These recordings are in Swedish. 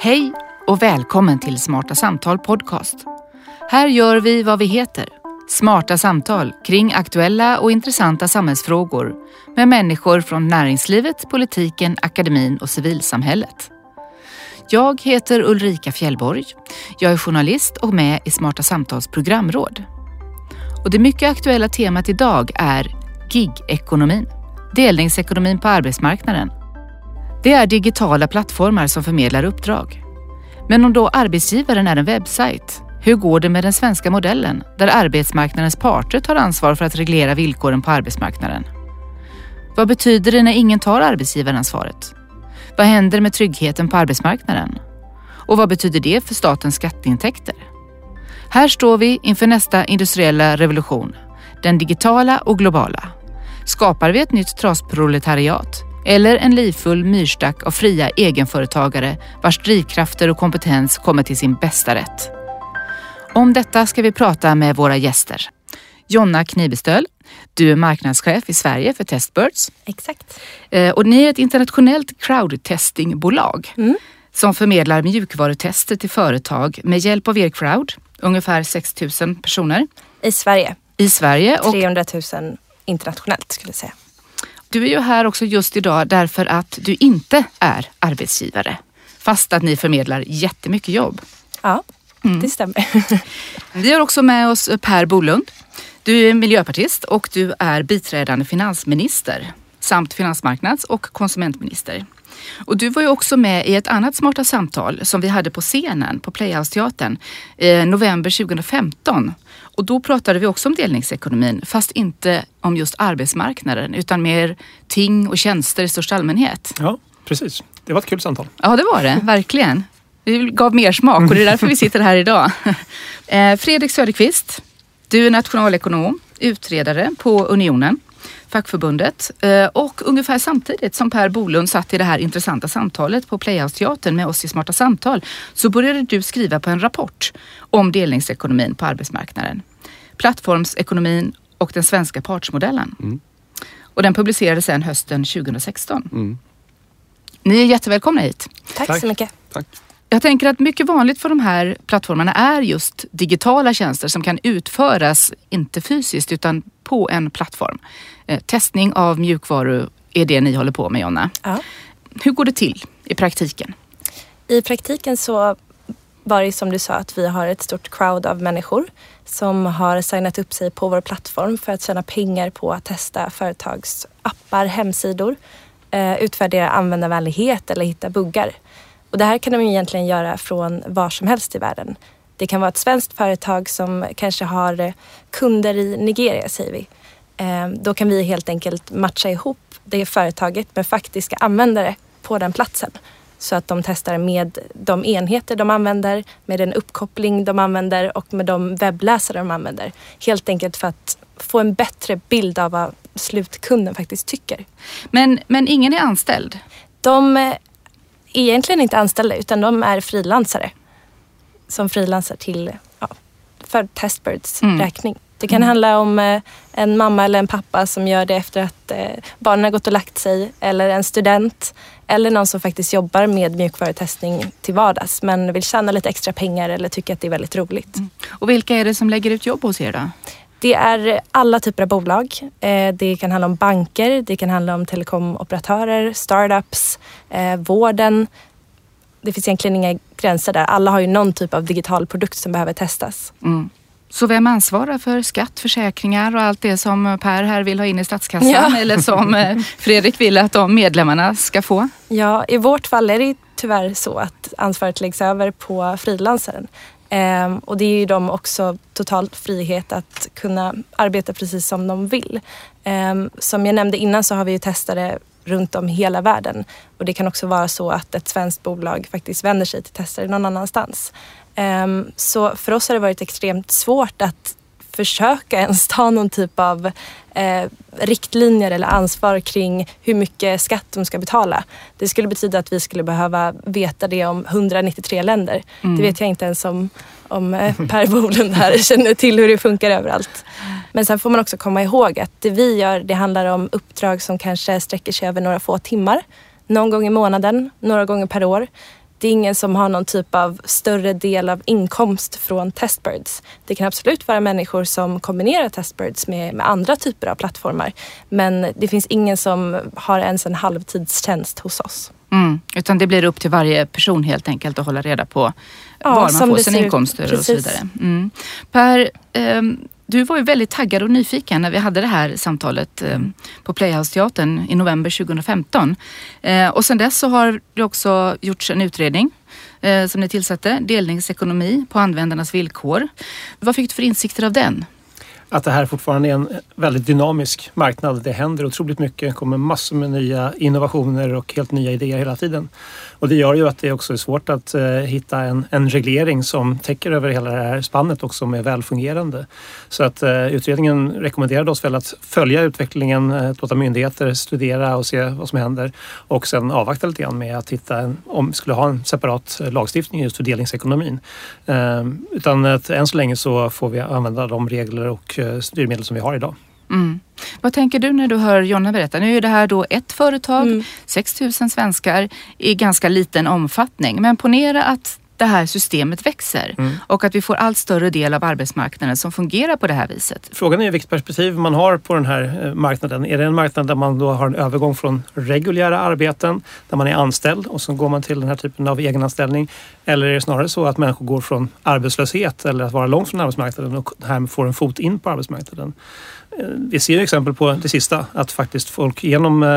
Hej och välkommen till Smarta Samtal Podcast. Här gör vi vad vi heter. Smarta samtal kring aktuella och intressanta samhällsfrågor med människor från näringslivet, politiken, akademin och civilsamhället. Jag heter Ulrika Fjällborg. Jag är journalist och med i Smarta Samtals programråd. Och det mycket aktuella temat idag är gig-ekonomin, delningsekonomin på arbetsmarknaden. Det är digitala plattformar som förmedlar uppdrag. Men om då arbetsgivaren är en webbsajt, hur går det med den svenska modellen där arbetsmarknadens parter tar ansvar för att reglera villkoren på arbetsmarknaden? Vad betyder det när ingen tar arbetsgivaransvaret? Vad händer med tryggheten på arbetsmarknaden? Och vad betyder det för statens skatteintäkter? Här står vi inför nästa industriella revolution, den digitala och globala. Skapar vi ett nytt trasproletariat eller en livfull myrstack av fria egenföretagare vars drivkrafter och kompetens kommer till sin bästa rätt? Om detta ska vi prata med våra gäster. Jonna Knibestöl, du är marknadschef i Sverige för Testbirds. Exakt. Eh, och ni är ett internationellt crowdtestingbolag Mm. som förmedlar mjukvarutester till företag med hjälp av er crowd, ungefär 6 000 personer I Sverige. i Sverige. Och 300 000 internationellt skulle jag säga. Du är ju här också just idag därför att du inte är arbetsgivare. Fast att ni förmedlar jättemycket jobb. Ja, Mm. det stämmer. Vi har också med oss Per Bolund. Du är miljöpartist och du är biträdande finansminister samt finansmarknads och konsumentminister. Och du var ju också med i ett annat Smarta samtal som vi hade på scenen på Playhouse-teatern i november 2015. Och då pratade vi också om delningsekonomin, fast inte om just arbetsmarknaden utan mer ting och tjänster i största allmänhet. Ja, precis. Det var ett kul samtal. Ja, det var det, verkligen. Vi gav mer smak och det är därför vi sitter här idag. Eh, Fredrik Söderqvist, du är nationalekonom, utredare på Unionen, fackförbundet eh, och ungefär samtidigt som Per Bolund satt i det här intressanta samtalet på Playhouse-teatern med oss i Smarta samtal så började du skriva på en rapport om delningsekonomin på arbetsmarknaden. Plattformsekonomin och den svenska partsmodellen. Mm. Och den publicerades sen hösten 2016. Mm. Ni är jättevälkomna hit. Tack, Tack. så mycket. Tack. Jag tänker att mycket vanligt för de här plattformarna är just digitala tjänster som kan utföras, inte fysiskt, utan på en plattform. Eh, testning av mjukvaru är det ni håller på med, Jonna. Ja. Hur går det till i praktiken? I praktiken så var det som du sa att vi har ett stort crowd av människor som har signat upp sig på vår plattform för att tjäna pengar på att testa företags appar, hemsidor, eh, utvärdera användarvänlighet eller hitta buggar. Och det här kan de egentligen göra från var som helst i världen. Det kan vara ett svenskt företag som kanske har eh, kunder i Nigeria säger vi. Eh, Då kan vi helt enkelt matcha ihop det företaget med faktiska användare på den platsen. Så att de testar med de enheter de använder, med den uppkoppling de använder och med de webbläsare de använder. Helt enkelt för att få en bättre bild av vad slutkunden faktiskt tycker. Men, men ingen är anställd. De eh, är egentligen inte anställda utan de är frilansare. Som frilansar till, ja, för Testbirds Mm. räkning. Det kan handla om eh, en mamma eller en pappa som gör det efter att eh, barnen har gått och lagt sig. Eller en student. Eller någon som faktiskt jobbar med mjukvarutestning till vardags men vill tjäna lite extra pengar eller tycker att det är väldigt roligt. Och vilka är det som lägger ut jobb hos er då? Det är alla typer av bolag. Eh, Det kan handla om banker, det kan handla om telekomoperatörer, startups, vården. Det finns egentligen inga gränser där. Alla har ju någon typ av digital produkt som behöver testas. Mm. Så vem ansvarar för skatt, försäkringar och allt det som Per här vill ha in i statskassan Ja. eller som eh, Fredrik vill att de medlemmarna ska få? Ja, i vårt fall är det tyvärr så att ansvaret läggs över på frilansaren. Ehm, och det är ju de också totalt frihet att kunna arbeta precis som de vill. Ehm, som jag nämnde innan så har vi ju testare runt om i hela världen. Och det kan också vara så att ett svenskt bolag faktiskt vänder sig till testare någon annanstans. Ehm, så för oss har det varit extremt svårt att försöka ens ta någon typ av eh, riktlinjer eller ansvar kring hur mycket skatt de ska betala. Det skulle betyda att vi skulle behöva veta det om 193 länder. Det vet jag inte ens om, om eh, Per Bolund här känner till hur det funkar överallt. Men sen får man också komma ihåg att det vi gör det handlar om uppdrag som kanske sträcker sig över några få timmar. Någon gång i månaden, några gånger per år. Det är ingen som har någon typ av större del av inkomst från testbirds. Det kan absolut vara människor som kombinerar testbirds med, med andra typer av plattformar. Men det finns ingen som har ens en halvtidstjänst hos oss. Mm, utan det blir upp till varje person helt enkelt att hålla reda på ja, var man får sina inkomster och så vidare. Mm. Per, eh, du var ju väldigt taggad och nyfiken när vi hade det här samtalet eh, på Playhouse-teatern i november 2015. Eh, och sedan dess så har det också gjorts en utredning eh, som ni tillsatte, Delningsekonomi på användarnas villkor. Vad fick du för insikter av den? Att det här fortfarande är en väldigt dynamisk marknad. Det händer otroligt mycket, kommer massor med nya innovationer och helt nya idéer hela tiden. Och det gör ju att det också är svårt att eh, hitta en, en reglering som täcker över hela det här spannet och som är välfungerande. Så att eh, utredningen rekommenderade oss väl att följa utvecklingen, eh, låta myndigheter studera och se vad som händer och sen avvakta lite grann med att hitta en, om vi skulle ha en separat lagstiftning just för delningsekonomin. Eh, utan att än så länge så får vi använda de regler och Eh, styrmedel som vi har idag. Mm. Vad tänker du när du hör Jonna berätta? Nu är det här då ett företag, mm. 6 000 svenskar i ganska liten omfattning. Men ponera att det här systemet växer mm. och att vi får allt större del av arbetsmarknaden som fungerar på det här viset. Frågan är vilket perspektiv man har på den här eh, marknaden. Är det en marknad där man då har en övergång från reguljära arbeten där man är anställd och så går man till den här typen av egenanställning? Eller är det snarare så att människor går från arbetslöshet eller att vara långt från arbetsmarknaden och här får en fot in på arbetsmarknaden? Eh, vi ser exempel på det sista, att faktiskt folk genom eh,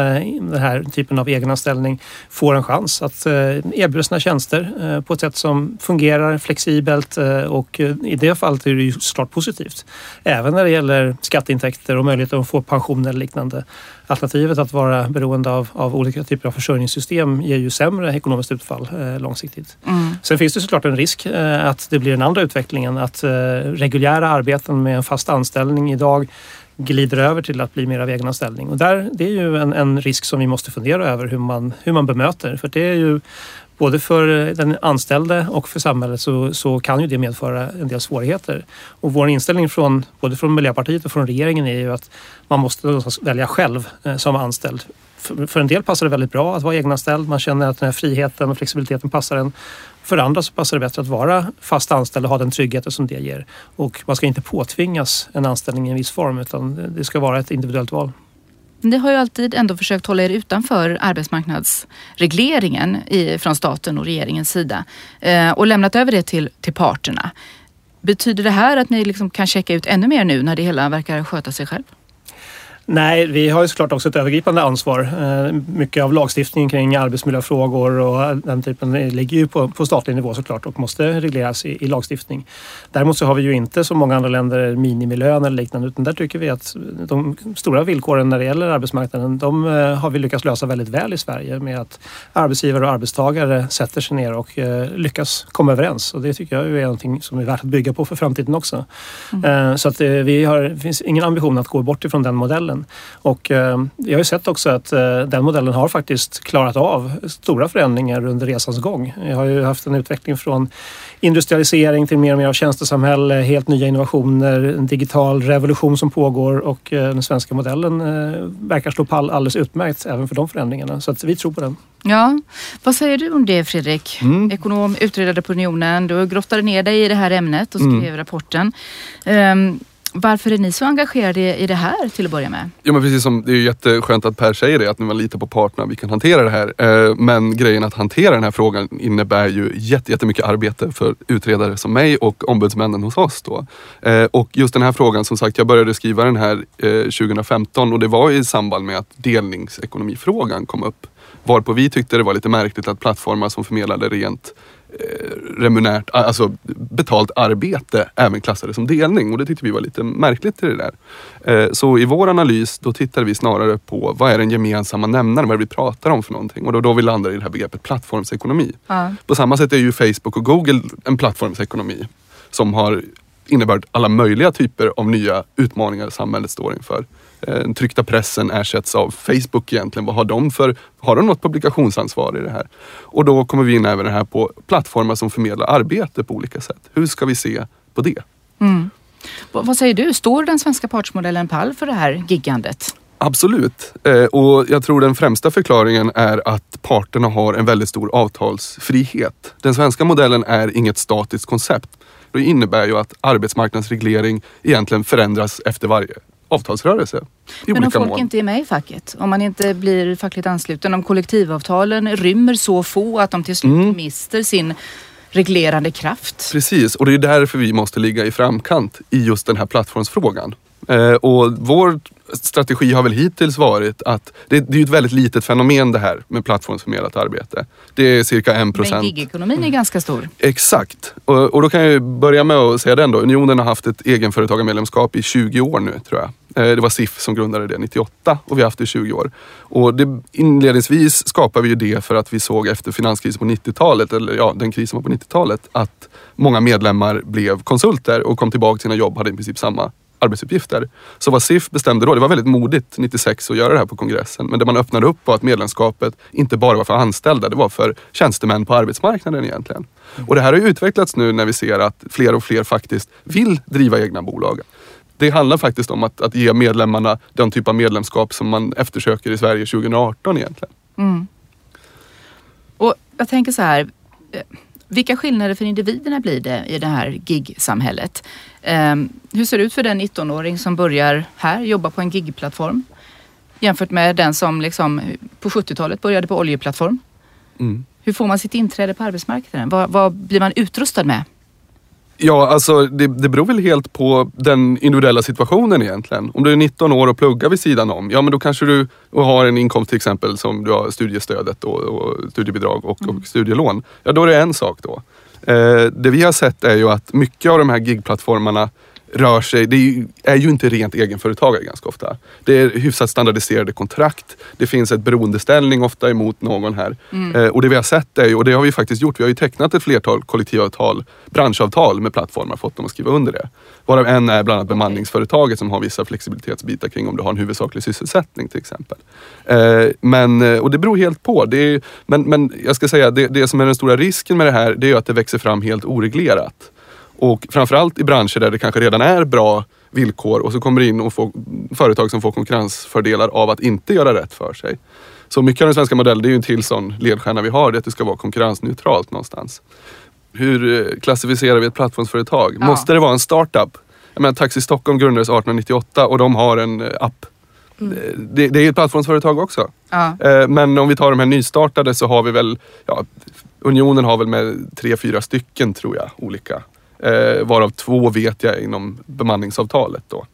den här typen av egenanställning får en chans att eh, erbjuda sina tjänster på ett sätt som fungerar flexibelt och i det fallet är det ju såklart positivt. Även när det gäller skatteintäkter och möjligheten att få pension eller liknande. Alternativet att vara beroende av, av olika typer av försörjningssystem ger ju sämre ekonomiskt utfall långsiktigt. Mm. Sen finns det såklart en risk att det blir den andra utvecklingen. Att reguljära arbeten med en fast anställning idag glider över till att bli mer av egenanställning. Och där, det är ju en, en, risk som vi måste fundera över hur man, hur man bemöter. För det är ju både för den anställde och för samhället så, så kan ju det medföra en del svårigheter. Och vår inställning från både från Miljöpartiet och från regeringen är ju att man måste välja själv eh, som anställd. För, för en del passar det väldigt bra att vara egenanställd. Man känner att den här friheten och flexibiliteten passar en. För andra så passar det bättre att vara fast anställd och ha den tryggheten som det ger. Och man ska inte påtvingas en anställning i en viss form utan det ska vara ett individuellt val. Ni har ju alltid ändå försökt hålla er utanför arbetsmarknadsregleringen i, från staten och regeringens sida eh, och lämnat över det till, till parterna. Betyder det här att ni liksom kan checka ut ännu mer nu när det hela verkar sköta sig själv? Nej, vi har ju såklart också ett övergripande ansvar. Eh, mycket av lagstiftningen kring arbetsmiljöfrågor och den typen ligger ju på, på statlig nivå såklart och måste regleras i, i, lagstiftning. Däremot så har vi ju inte som många andra länder minimilön eller liknande utan där tycker vi att de stora villkoren när det gäller arbetsmarknaden de eh, har vi lyckats lösa väldigt väl i Sverige med att arbetsgivare och arbetstagare sätter sig ner och eh, lyckas komma överens och det tycker jag är någonting som är värt att bygga på för framtiden också. Mm. Så att vi har, det finns ingen ambition att gå bort ifrån den modellen och eh, jag har ju sett också att eh, den modellen har faktiskt klarat av stora förändringar under resans gång. Jag har ju haft en utveckling från industrialisering till mer och mer av tjänstesamhälle, helt nya innovationer, en digital revolution som pågår och eh, den svenska modellen verkar slå pall alldeles utmärkt även för de förändringarna. Så att vi tror på den. Ja, vad säger du om det Fredrik? Mm. Ekonom, utredare på Unionen. Du grottade ner dig i det här ämnet och skrev mm. rapporten. Um, varför är ni så engagerade i det här till att börja med? Ja men precis som det är jätteskönt att Per säger det, att man litar på parterna, vi kan hantera det här. Eh, men grejen att hantera den här frågan innebär ju jättemycket arbete för utredare som mig och ombudsmännen hos oss då. Eh, och just den här frågan, som sagt, jag började skriva den här eh, 2015 och det var i samband med att delningsekonomifrågan kom upp. Varpå vi tyckte det var lite märkligt att plattformar som förmedlade rent Eh, remunärt, alltså betalt arbete även klassades som delning och det tyckte vi var lite märkligt i det där. Eh, så i vår analys då tittade vi snarare på vad är den gemensamma nämnaren, vad är det vi pratar om för någonting och då, då vi landade i det här begreppet plattformsekonomi. Ja. På samma sätt är ju Facebook och Google en plattformsekonomi som har inneburit alla möjliga typer av nya utmaningar samhället står inför. Eh, den tryckta pressen ersätts av Facebook egentligen. Vad har de för, har de något publikationsansvar i det här? Och då kommer vi in även det här på plattformar som förmedlar arbete på olika sätt. Hur ska vi se på det? Mm. Vad säger du, står den svenska partsmodellen pall för det här giggandet? Absolut. Eh, och jag tror den främsta förklaringen är att parterna har en väldigt stor avtalsfrihet. Den svenska modellen är inget statiskt koncept. Det innebär ju att arbetsmarknadsreglering egentligen förändras efter varje avtalsrörelse. I Men om folk mån. inte är med i facket, om man inte blir fackligt ansluten, om kollektivavtalen rymmer så få att de till slut Mm. mister sin reglerande kraft. Precis, och det är därför vi måste ligga i framkant i just den här plattformsfrågan. Eh, och vår strategi har väl hittills varit att det, det är ju ett väldigt litet fenomen det här med plattformsförmedlat arbete. Det är cirka en Men procent. gigekonomin är ganska stor. Exakt. Och, och då kan jag börja med att säga den då. Unionen har haft ett egenföretagarmedlemskap i 20 år nu tror jag. Eh, Det var SIF som grundade det 98 och vi har haft det i 20 år. Och det, inledningsvis skapade vi ju det för att vi såg efter finanskrisen på 90-talet, eller ja, den krisen var på 90-talet, att många medlemmar blev konsulter och kom tillbaka till sina jobb, hade i princip samma arbetsuppgifter. Så vad SIF bestämde då, det var väldigt modigt 96 att göra det här på kongressen. Men det man öppnade upp var att medlemskapet inte bara var för anställda, det var för tjänstemän på arbetsmarknaden egentligen. Och det här har ju utvecklats nu när vi ser att fler och fler faktiskt vill driva egna bolag. Det handlar faktiskt om att, att ge medlemmarna den typ av medlemskap som man eftersöker i Sverige 2018 egentligen. Mm. Och jag tänker så här, eh, vilka skillnader för individerna blir det i det här gig-samhället? Eh, hur ser det ut för den 19-åring som börjar här, jobba på en gig-plattform jämfört med den som liksom på 70-talet började på oljeplattform? Mm. Hur får man sitt inträde på arbetsmarknaden? Vad, vad blir man utrustad med? Ja, alltså det, det beror väl helt på den individuella situationen egentligen. Om du är 19 år och pluggar vid sidan om, ja men då kanske du och har en inkomst till exempel som du har studiestödet och, och studiebidrag och, och studielån. Ja, då är det en sak då. Eh, det vi har sett är ju att mycket av de här gigplattformarna rör sig, det är ju, är ju inte rent egenföretagare ganska ofta. Det är hyfsat standardiserade kontrakt. Det finns ett beroendeställning ofta emot någon här. Eh, och det vi har sett är ju, och det har vi faktiskt gjort, vi har ju tecknat ett flertal kollektivavtal, branschavtal med plattformar, fått dem att skriva under det. Varav en är bland annat bemanningsföretaget som har vissa flexibilitetsbitar kring om du har en huvudsaklig sysselsättning till exempel. Eh, men, eh, och det beror helt på. Det är, men, men jag ska säga, det, det som är den stora risken med det här, det är att det växer fram helt oreglerat. Och framförallt i branscher där det kanske redan är bra villkor och så kommer det in och får, företag som får konkurrensfördelar av att inte göra rätt för sig. Så mycket av den svenska modellen, det är ju en till sån ledstjärna vi har, det är att det ska vara konkurrensneutralt någonstans. Hur eh, klassificerar vi ett plattformsföretag? Ja. Måste det vara en startup? Jag menar, Taxi Stockholm grundades 1898 och de har en eh, app. Det, det är ett plattformsföretag också. Ja. Eh, Men om vi tar de här nystartade så har vi väl, ja, Unionen har väl med tre, fyra stycken tror jag, olika. Eh, varav två vet jag inom bemanningsavtalet då.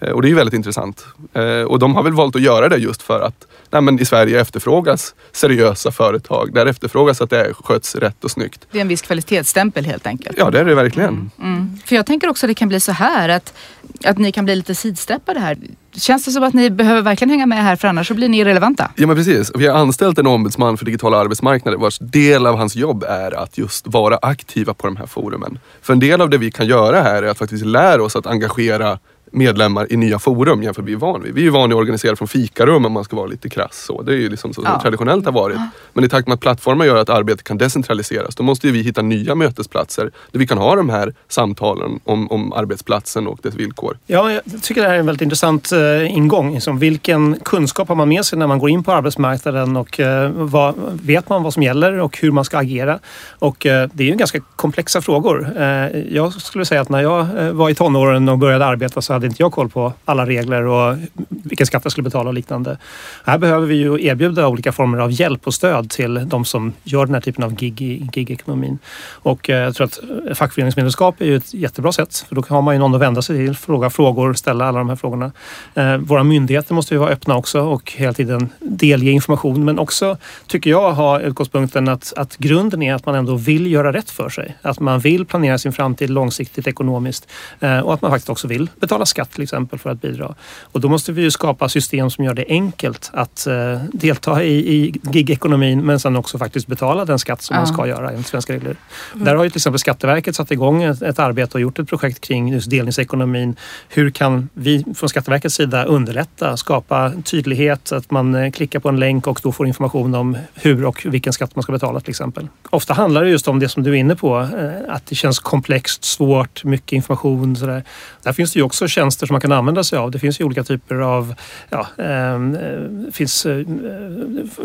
Eh, och det är ju väldigt intressant. Eh, och de har väl valt att göra det just för att nej, men i Sverige efterfrågas seriösa företag. Där efterfrågas att det sköts rätt och snyggt. Det är en viss kvalitetsstämpel helt enkelt. Ja, det är det verkligen. Mm. För jag tänker också att det kan bli så här att, att ni kan bli lite sidsteppade här. Känns det som att ni behöver verkligen hänga med här för annars så blir ni irrelevanta? Ja men precis. Vi har anställt en ombudsman för digitala arbetsmarknader vars del av hans jobb är att just vara aktiva på de här forumen. För en del av det vi kan göra här är att faktiskt lära oss att engagera medlemmar i nya forum jämfört med vi är van vid. Vi är ju vana att organisera från fikarum om man ska vara lite krass. Så. Det är ju liksom så Ja. det traditionellt har varit. Men i takt med att plattformar gör att arbetet kan decentraliseras, då måste vi hitta nya mötesplatser där vi kan ha de här samtalen om, om arbetsplatsen och dess villkor. Ja, jag tycker det här är en väldigt intressant eh, ingång. Liksom, vilken kunskap har man med sig när man går in på arbetsmarknaden och eh, vad, vet man vad som gäller och hur man ska agera? Och eh, det är ju ganska komplexa frågor. Jag skulle säga att när jag var i tonåren och började arbeta så hade inte jag koll på alla regler och vilken skatt jag skulle betala och liknande. Här behöver vi ju erbjuda olika former av hjälp och stöd till de som gör den här typen av gig i gigekonomin. Och eh, jag tror att fackföreningsmedlemskap är ju ett jättebra sätt för då har man ju någon att vända sig till, fråga frågor, ställa alla de här frågorna. Eh, våra myndigheter måste ju vara öppna också och hela tiden delge information men också, tycker jag, ha utgångspunkten att, att grunden är att man ändå vill göra rätt för sig. Att man vill planera sin framtid långsiktigt ekonomiskt eh, och att man faktiskt också vill betala skatt till exempel för att bidra. Och då måste vi ju skapa system som gör det enkelt att eh, delta i, i gig-ekonomin men sen också faktiskt betala den skatt som man Ja. ska göra enligt svenska regler. Där har ju till exempel Skatteverket satt igång ett, ett arbete och gjort ett projekt kring just delningsekonomin. Hur kan vi från Skatteverkets sida underlätta, skapa tydlighet, att man eh, klickar på en länk och då får information om hur och vilken skatt man ska betala till exempel. Ofta handlar det just om det som du är inne på, eh, att det känns komplext, svårt, mycket information. Sådär. Där finns det ju också tjänster tjänster som man kan använda sig av. Det finns ju olika typer av ja, ehm, eh, finns, eh,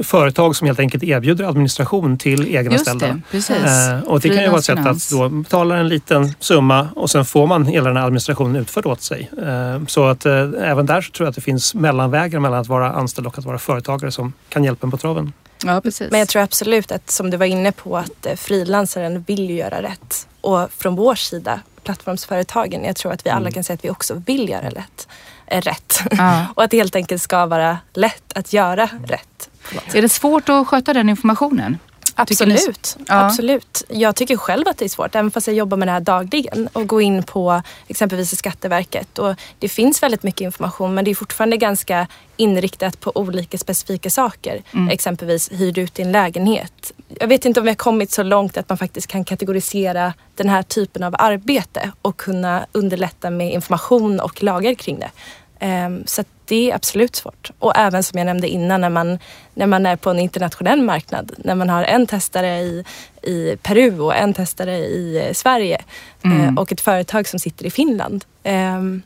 företag som helt enkelt erbjuder administration till egenanställda. Just det, precis. Eh, och det kan ju vara ett sätt att då betala en liten summa och sen får man hela den här administrationen utförd åt sig. Eh, så att eh, även där så tror jag att det finns mellanvägar mellan att vara anställd och att vara företagare som kan hjälpa en på traven. Ja, precis. Men jag tror absolut att som du var inne på att eh, frilansaren vill göra rätt. Och från vår sida, plattformsföretagen, jag tror att vi alla Mm. kan säga att vi också vill göra lätt, eh, rätt. Ja. och att det helt enkelt ska vara lätt att göra rätt. Är det svårt att sköta den informationen? Absolut. Ja. Absolut. Jag tycker själv att det är svårt, även fast jag jobbar med det här dagligen. Och gå in på exempelvis Skatteverket. Och det finns väldigt mycket information men det är fortfarande ganska inriktat på olika specifika saker. Mm. Exempelvis hyr du ut din lägenhet. Jag vet inte om vi har kommit så långt att man faktiskt kan kategorisera den här typen av arbete och kunna underlätta med information och lagar kring det. Ehm, Så det är absolut svårt. Och även som jag nämnde innan när man, när man är på en internationell marknad. När man har en testare i, i Peru och en testare i eh, Sverige Mm. eh, och ett företag som sitter i Finland. Ehm,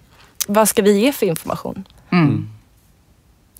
vad ska vi ge för information? Mm.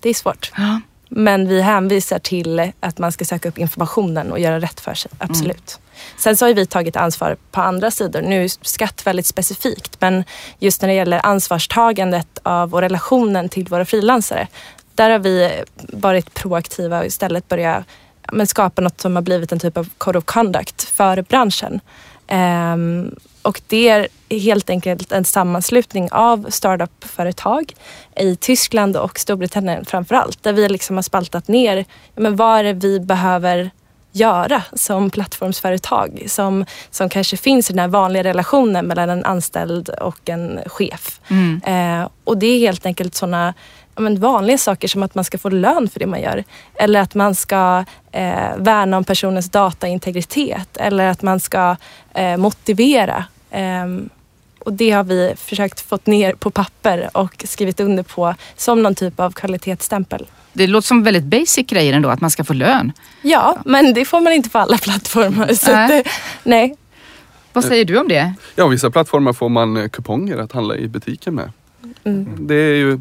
Det är svårt. Ja. Men vi hänvisar till att man ska söka upp informationen och göra rätt för sig. Absolut. Sen så har ju vi tagit ansvar på andra sidor. Nu är skatt väldigt specifikt. Men just när det gäller ansvarstagandet av och relationen till våra frilansare. Där har vi varit proaktiva och istället börjat men skapa något som har blivit en typ av code of conduct för branschen. Um, och det är helt enkelt en sammanslutning av startup-företag i Tyskland och Storbritannien framför allt. Där vi liksom har spaltat ner men vad är det vi behöver göra som plattformsföretag som, som kanske finns i den här vanliga relationen mellan en anställd och en chef. Mm. Eh, och det är helt enkelt sådana men vanliga saker som att man ska få lön för det man gör. Eller att man ska eh, värna om personens dataintegritet. Eller att man ska eh, motivera. Ehm, och det har vi försökt fått ner på papper och skrivit under på som någon typ av kvalitetsstämpel. Det låter som väldigt basic grejer ändå, att man ska få lön. Ja, men det får man inte på alla plattformar. Så Nej. nej. Det, nej. Vad säger du om det? Ja, vissa plattformar får man eh, kuponger att handla i butiken med. Mm. Det är ju...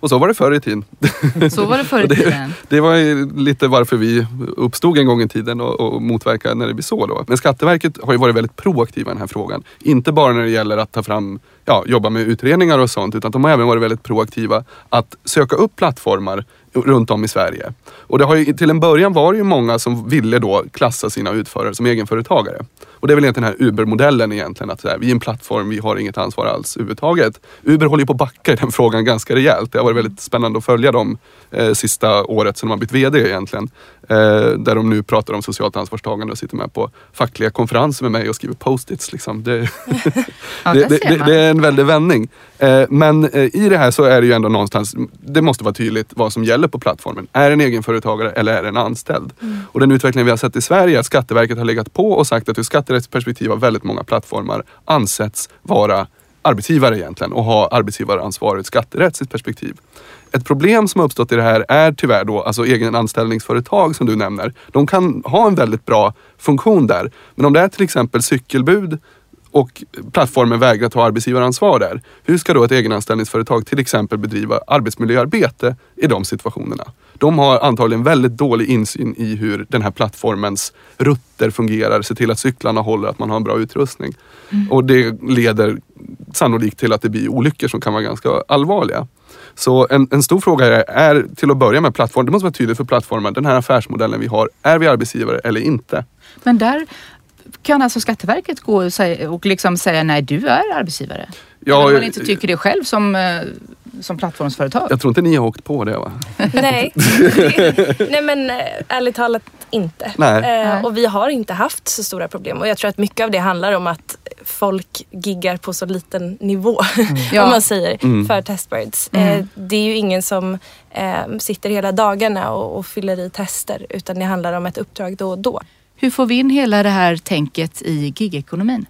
Och så var det förr i tiden. Så var det förr i Det- tiden. Det var ju lite varför vi uppstod en gång i tiden och, och motverkade när det blir så. Då. Men Skatteverket har ju varit väldigt proaktiva i den här frågan. Inte bara när det gäller att ta fram, ja, jobba med utredningar och sånt, utan de har även varit väldigt proaktiva att söka upp plattformar runt om i Sverige. Och det har ju, till en början var det ju många som ville då klassa sina utförare som egenföretagare. Och det är väl egentligen den här Uber-modellen egentligen. Att så här, vi är en plattform, vi har inget ansvar alls överhuvudtaget. Uber håller ju på att backa i den frågan ganska rejält. Det har varit väldigt spännande att följa dem eh, sista året sedan de har blivit VD egentligen. Eh, där de nu pratar om socialt ansvarstagande och sitter med på fackliga konferenser med mig och skriver post-its. Liksom. Det, Ja, det, det, det, är en väldig vändning. Eh, men eh, i det här så är det ju ändå någonstans, det måste vara tydligt vad som gäller på plattformen. Är det en egenföretagare eller är det en anställd? Och den utvecklingen vi har sett i Sverige är att Skatteverket har legat på och sagt att ur skatterättsperspektiv har väldigt många plattformar ansetts vara arbetsgivare egentligen och ha arbetsgivaransvar ur ett skatterättsligt perspektiv. Ett problem som har uppstått i det här är tyvärr då alltså egenanställningsföretag som du nämner. De kan ha en väldigt bra funktion där. Men om det är till exempel cykelbud och plattformen vägrar ta arbetsgivaransvar där. Hur ska då ett egenanställningsföretag till exempel bedriva arbetsmiljöarbete i de situationerna? De har antagligen väldigt dålig insyn i hur den här plattformens rutter fungerar, se till att cyklarna håller, att man har en bra utrustning. Och det leder sannolikt till att det blir olyckor som kan vara ganska allvarliga. Så en, en stor fråga är, är till att börja med plattform, det måste vara tydligt för plattformen, den här affärsmodellen vi har, är vi arbetsgivare eller inte? Men där kan alltså Skatteverket gå och, säga, och liksom säga nej, du är arbetsgivare? Ja, Eller om man jag- inte tycker det själv som, eh, som plattformsföretag? Jag tror inte ni har åkt på det va? Nej. Nej men eh, ärligt talat inte. Nej. Eh, Nej. och vi har inte haft så stora problem. Och jag tror att mycket av det handlar om att folk giggar på så liten nivå. Ja. om man säger. Mm. För testbirds. Mm. Eh, det är ju ingen som eh, sitter hela dagarna och, och fyller i tester. Utan det handlar om ett uppdrag då och då. Hur får vi in hela det här tänket i gigekonomin?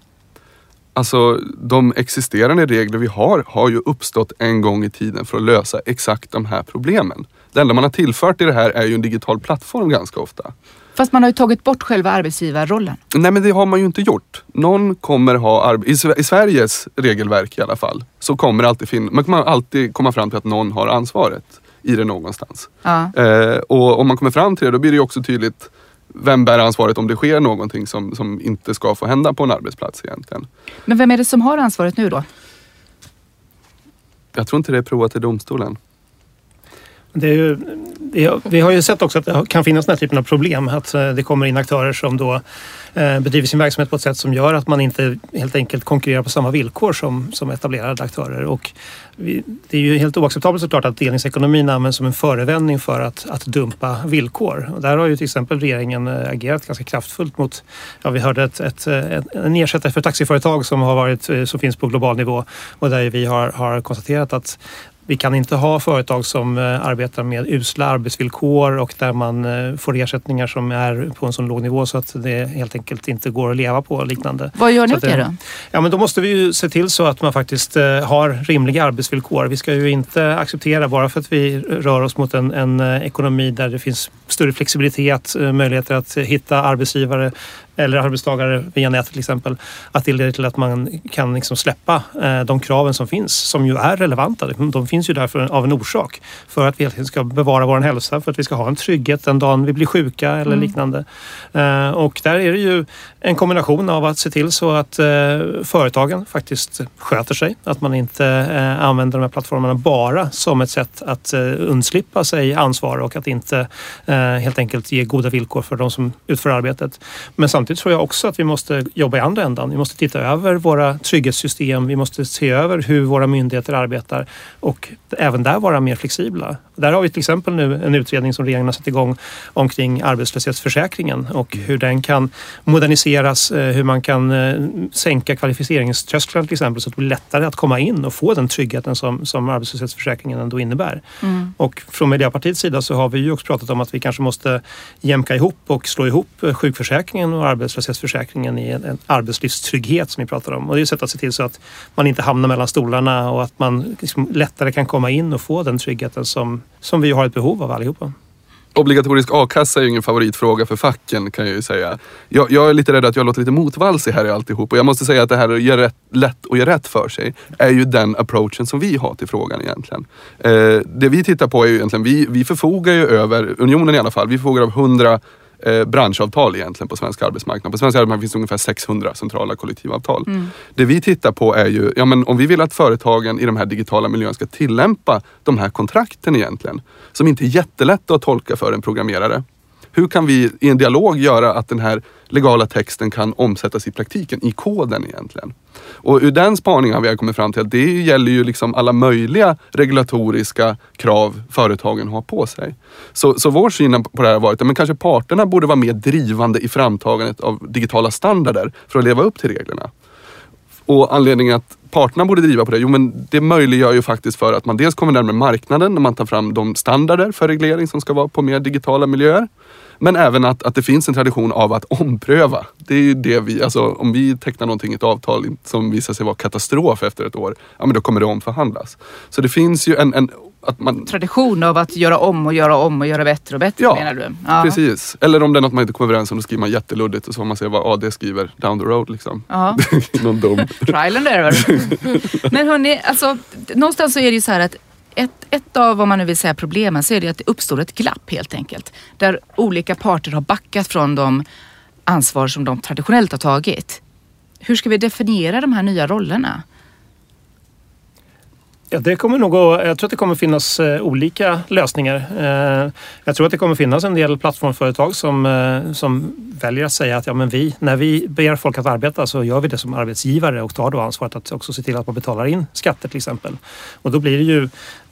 Alltså de existerande regler vi har har ju uppstått en gång i tiden för att lösa exakt de här problemen. Det enda man har tillfört i det här är ju en digital plattform ganska ofta. Fast man har ju tagit bort själva arbetsgivarrollen. Nej men det har man ju inte gjort. Någon kommer ha, i, i Sveriges regelverk i alla fall, så kommer alltid finnas, man kommer alltid komma fram till att någon har ansvaret i det någonstans. Ja. Eh, och om man kommer fram till det, då blir det ju också tydligt vem bär ansvaret om det sker någonting som, som inte ska få hända på en arbetsplats egentligen. Men vem är det som har ansvaret nu då? Jag tror inte det är provat i domstolen. Det är ju, vi, har, vi har ju sett också att det kan finnas den här typen av problem. Att eh, det kommer in aktörer som då eh, bedriver sin verksamhet på ett sätt som gör att man inte helt enkelt konkurrerar på samma villkor som, som etablerade aktörer. Och vi, det är ju helt oacceptabelt såklart att delningsekonomin används som en förevändning för att, att dumpa villkor. Och där har ju till exempel regeringen eh, agerat ganska kraftfullt mot, ja vi hörde ett, ett, ett, en ersättare för taxiföretag som, har varit, som finns på global nivå och där vi har, har konstaterat att vi kan inte ha företag som eh, arbetar med usla arbetsvillkor och där man eh, får ersättningar som är på en så låg nivå så att det helt enkelt inte går att leva på och liknande. Vad gör ni åt det då? Ja, men då måste vi ju se till så att man faktiskt eh, har rimliga arbetsvillkor. Vi ska ju inte acceptera, bara för att vi rör oss mot en, en ekonomi där det finns större flexibilitet, möjligheter att hitta arbetsgivare eller arbetstagare via nätet till exempel, att det leder till att man kan liksom släppa eh, de kraven som finns, som ju är relevanta. De finns ju därför av en orsak. För att vi ska bevara vår hälsa, för att vi ska ha en trygghet den dagen vi blir sjuka eller liknande. Eh, och där är det ju en kombination av att se till så att eh, företagen faktiskt sköter sig. Att man inte använder de här plattformarna bara som ett sätt att undslippa sig ansvar och att inte helt enkelt ge goda villkor för de som utför arbetet. Men samtidigt tror jag också att vi måste jobba i andra ändan. Vi måste titta över våra trygghetssystem. Vi måste se över hur våra myndigheter arbetar och även där vara mer flexibla. Där har vi till exempel nu en utredning som regeringen har satt igång omkring arbetslöshetsförsäkringen och hur den kan moderniseras, eh, hur man kan eh, sänka kvalificeringströsklarna till exempel så att det blir lättare att komma in och få den tryggheten som, som arbetslöshetsförsäkringen ändå innebär. Och från Miljöpartiets sida så har vi ju också pratat om att vi kanske måste jämka ihop och slå ihop eh, sjukförsäkringen och arbetslöshetsförsäkringen i en, en arbetslivstrygghet som vi pratar om. Och det är ett sätt att se till så att man inte hamnar mellan stolarna och att man liksom lättare kan komma in och få den tryggheten som, som vi har ett behov av allihopa. Obligatorisk a-kassa är ju ingen favoritfråga för facken kan jag ju säga. Jag, jag är lite rädd att jag låter lite motvalsig här i alltihop och jag måste säga att det här att göra rätt, lätt och göra rätt för sig är ju den approachen som vi har till frågan egentligen. Eh, det vi tittar på är ju egentligen, vi, vi förfogar ju över, unionen i alla fall, vi förfogar över 100 eh, branschavtal egentligen på svensk arbetsmarknad. På svensk arbetsmarknad finns det ungefär 600 centrala kollektivavtal. Det vi tittar på är ju, ja men om vi vill att företagen i de här digitala miljöerna ska tillämpa de här kontrakten egentligen, som inte är jättelätta att tolka för en programmerare. Hur kan vi i en dialog göra att den här legala texten kan omsättas i praktiken, i koden egentligen? Och ur den spaningen har vi kommit fram till att det gäller ju liksom alla möjliga regulatoriska krav företagen har på sig. Så, så vår syn på det här har varit att men kanske parterna borde vara mer drivande i framtagandet av digitala standarder för att leva upp till reglerna. Och anledningen att parterna borde driva på det, jo men det möjliggör ju faktiskt för att man dels kommer närmare marknaden när man tar fram de standarder för reglering som ska vara på mer digitala miljöer. Men även att, att det finns en tradition av att ompröva. Det är ju det vi, alltså om vi tecknar någonting ett avtal som visar sig vara katastrof efter ett år, ja men då kommer det omförhandlas. Så det finns ju en, en man Tradition av att göra om och göra om och göra bättre och bättre Ja, menar du? Ja. Precis. Eller om det är något man inte kommer överens om, då skriver man jätteluddigt och så får man se vad AD skriver down the road liksom. Ja. Någon dum. Trial and error. Men hörni, alltså, någonstans så är det ju så här att ett, ett av, vad man nu vill säga, problemen så är det att det uppstår ett glapp helt enkelt. Där olika parter har backat från de ansvar som de traditionellt har tagit. Hur ska vi definiera de här nya rollerna? Ja, det kommer nog att, jag tror att det kommer finnas eh, olika lösningar. Eh, jag tror att det kommer finnas en del plattformföretag som, eh, som väljer att säga att ja, men vi, när vi ber folk att arbeta så gör vi det som arbetsgivare och tar då ansvaret att också se till att man betalar in skatter till exempel. Och då blir det ju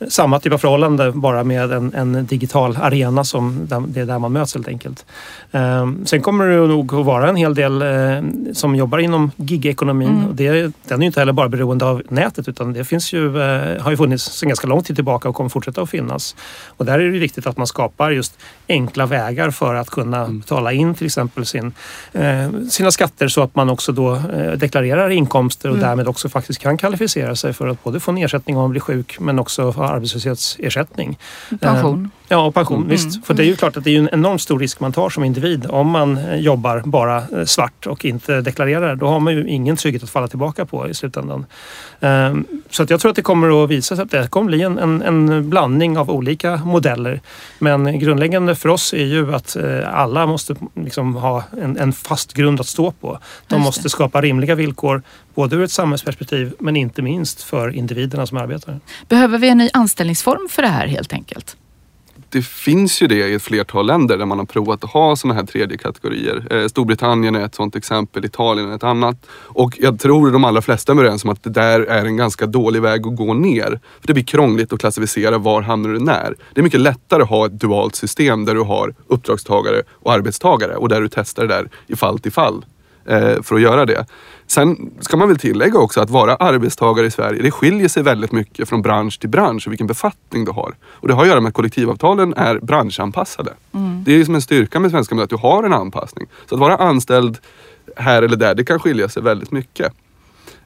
samma typ av förhållande bara med en, en digital arena som där, det är där man möts helt enkelt. Eh, sen kommer det nog att vara en hel del eh, som jobbar inom gigekonomin. Och det, den är ju inte heller bara beroende av nätet utan det finns ju, eh, har ju funnits sedan ganska lång tid tillbaka och kommer fortsätta att finnas. Och där är det viktigt att man skapar just enkla vägar för att kunna betala in till exempel sin, eh, sina skatter så att man också då eh, deklarerar inkomster och därmed också faktiskt kan kvalificera sig för att både få en ersättning om man blir sjuk men också arbetslöshetsersättning. Pension. Ja, pension, Mm. visst. För det är ju klart att det är en enormt stor risk man tar som individ om man eh, jobbar bara eh, svart och inte deklarerar. Då har man ju ingen trygghet att falla tillbaka på i slutändan. Ehm, Så att jag tror att det kommer att visa sig att det kommer bli en, en, en blandning av olika modeller. Men grundläggande för oss är ju att eh, alla måste liksom ha en, en fast grund att stå på. De måste skapa rimliga villkor både ur ett samhällsperspektiv men inte minst för individerna som arbetar. Behöver vi en ny anställningsform för det här helt enkelt? Det finns ju det i ett flertal länder där man har provat att ha sådana här tredje kategorier. Eh, Storbritannien är ett sådant exempel, Italien är ett annat. Och jag tror de allra flesta är överens om att det där är en ganska dålig väg att gå ner. För Det blir krångligt att klassificera var hamnar du när. Det är mycket lättare att ha ett dualt system där du har uppdragstagare och arbetstagare och där du testar det där i fall till fall för att göra det. Sen ska man väl tillägga också att vara arbetstagare i Sverige, det skiljer sig väldigt mycket från bransch till bransch och vilken befattning du har. Och det har att göra med att kollektivavtalen är branschanpassade. Det är som en styrka med svenska modellen, att du har en anpassning. Så att vara anställd här eller där, det kan skilja sig väldigt mycket.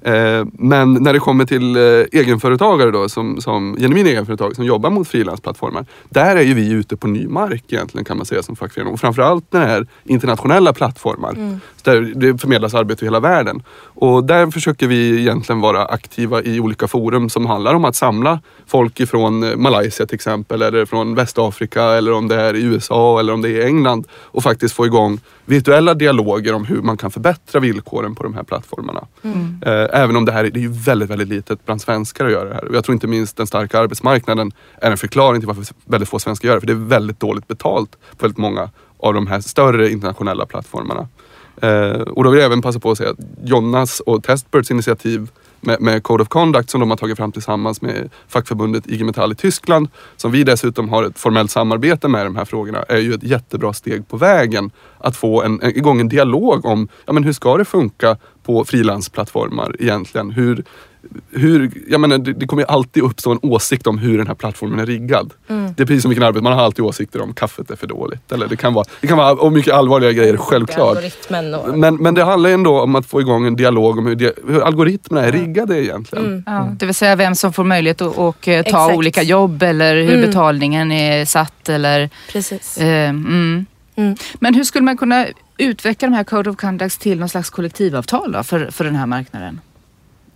Eh, Men när det kommer till eh, egenföretagare då, som, som genuina egenföretagare som jobbar mot frilansplattformar. Där är ju vi ute på ny mark egentligen kan man säga som fackförening. Och framförallt när det är internationella plattformar. Så Där det förmedlas arbete i hela världen. Och där försöker vi egentligen vara aktiva i olika forum som handlar om att samla folk ifrån eh, Malaysia till exempel eller från Västafrika eller om det är i USA eller om det är i England och faktiskt få igång virtuella dialoger om hur man kan förbättra villkoren på de här plattformarna. Eh, Även om det här är, det är ju väldigt, väldigt litet bland svenskar att göra det här. Jag tror inte minst den starka arbetsmarknaden är en förklaring till varför väldigt få svenskar gör det. För det är väldigt dåligt betalt på väldigt många av de här större internationella plattformarna. Eh, och då vill jag även passa på att säga att Jonas och Testbirds initiativ med, med Code of Conduct som de har tagit fram tillsammans med fackförbundet IG Metall i Tyskland, som vi dessutom har ett formellt samarbete med i de här frågorna, är ju ett jättebra steg på vägen att få en, en, igång en dialog om ja, men hur ska det funka på frilansplattformar egentligen? Hur, hur, jag menar, det, det kommer ju alltid uppstå en åsikt om hur den här plattformen är riggad. Det är precis som vilken arbete, man har alltid åsikter om kaffet är för dåligt. Eller det kan vara, det kan vara och mycket allvarliga grejer, självklart. Och... Men, men det handlar ändå om att få igång en dialog om hur, dia- hur algoritmerna är riggade egentligen. Ja, det vill säga vem som får möjlighet att och, eh, ta Exakt. olika jobb eller hur Mm. betalningen är satt eller Precis. eh, mm. Mm. Men hur skulle man kunna utveckla de här Code of Conducts till någon slags kollektivavtal då, för, för den här marknaden?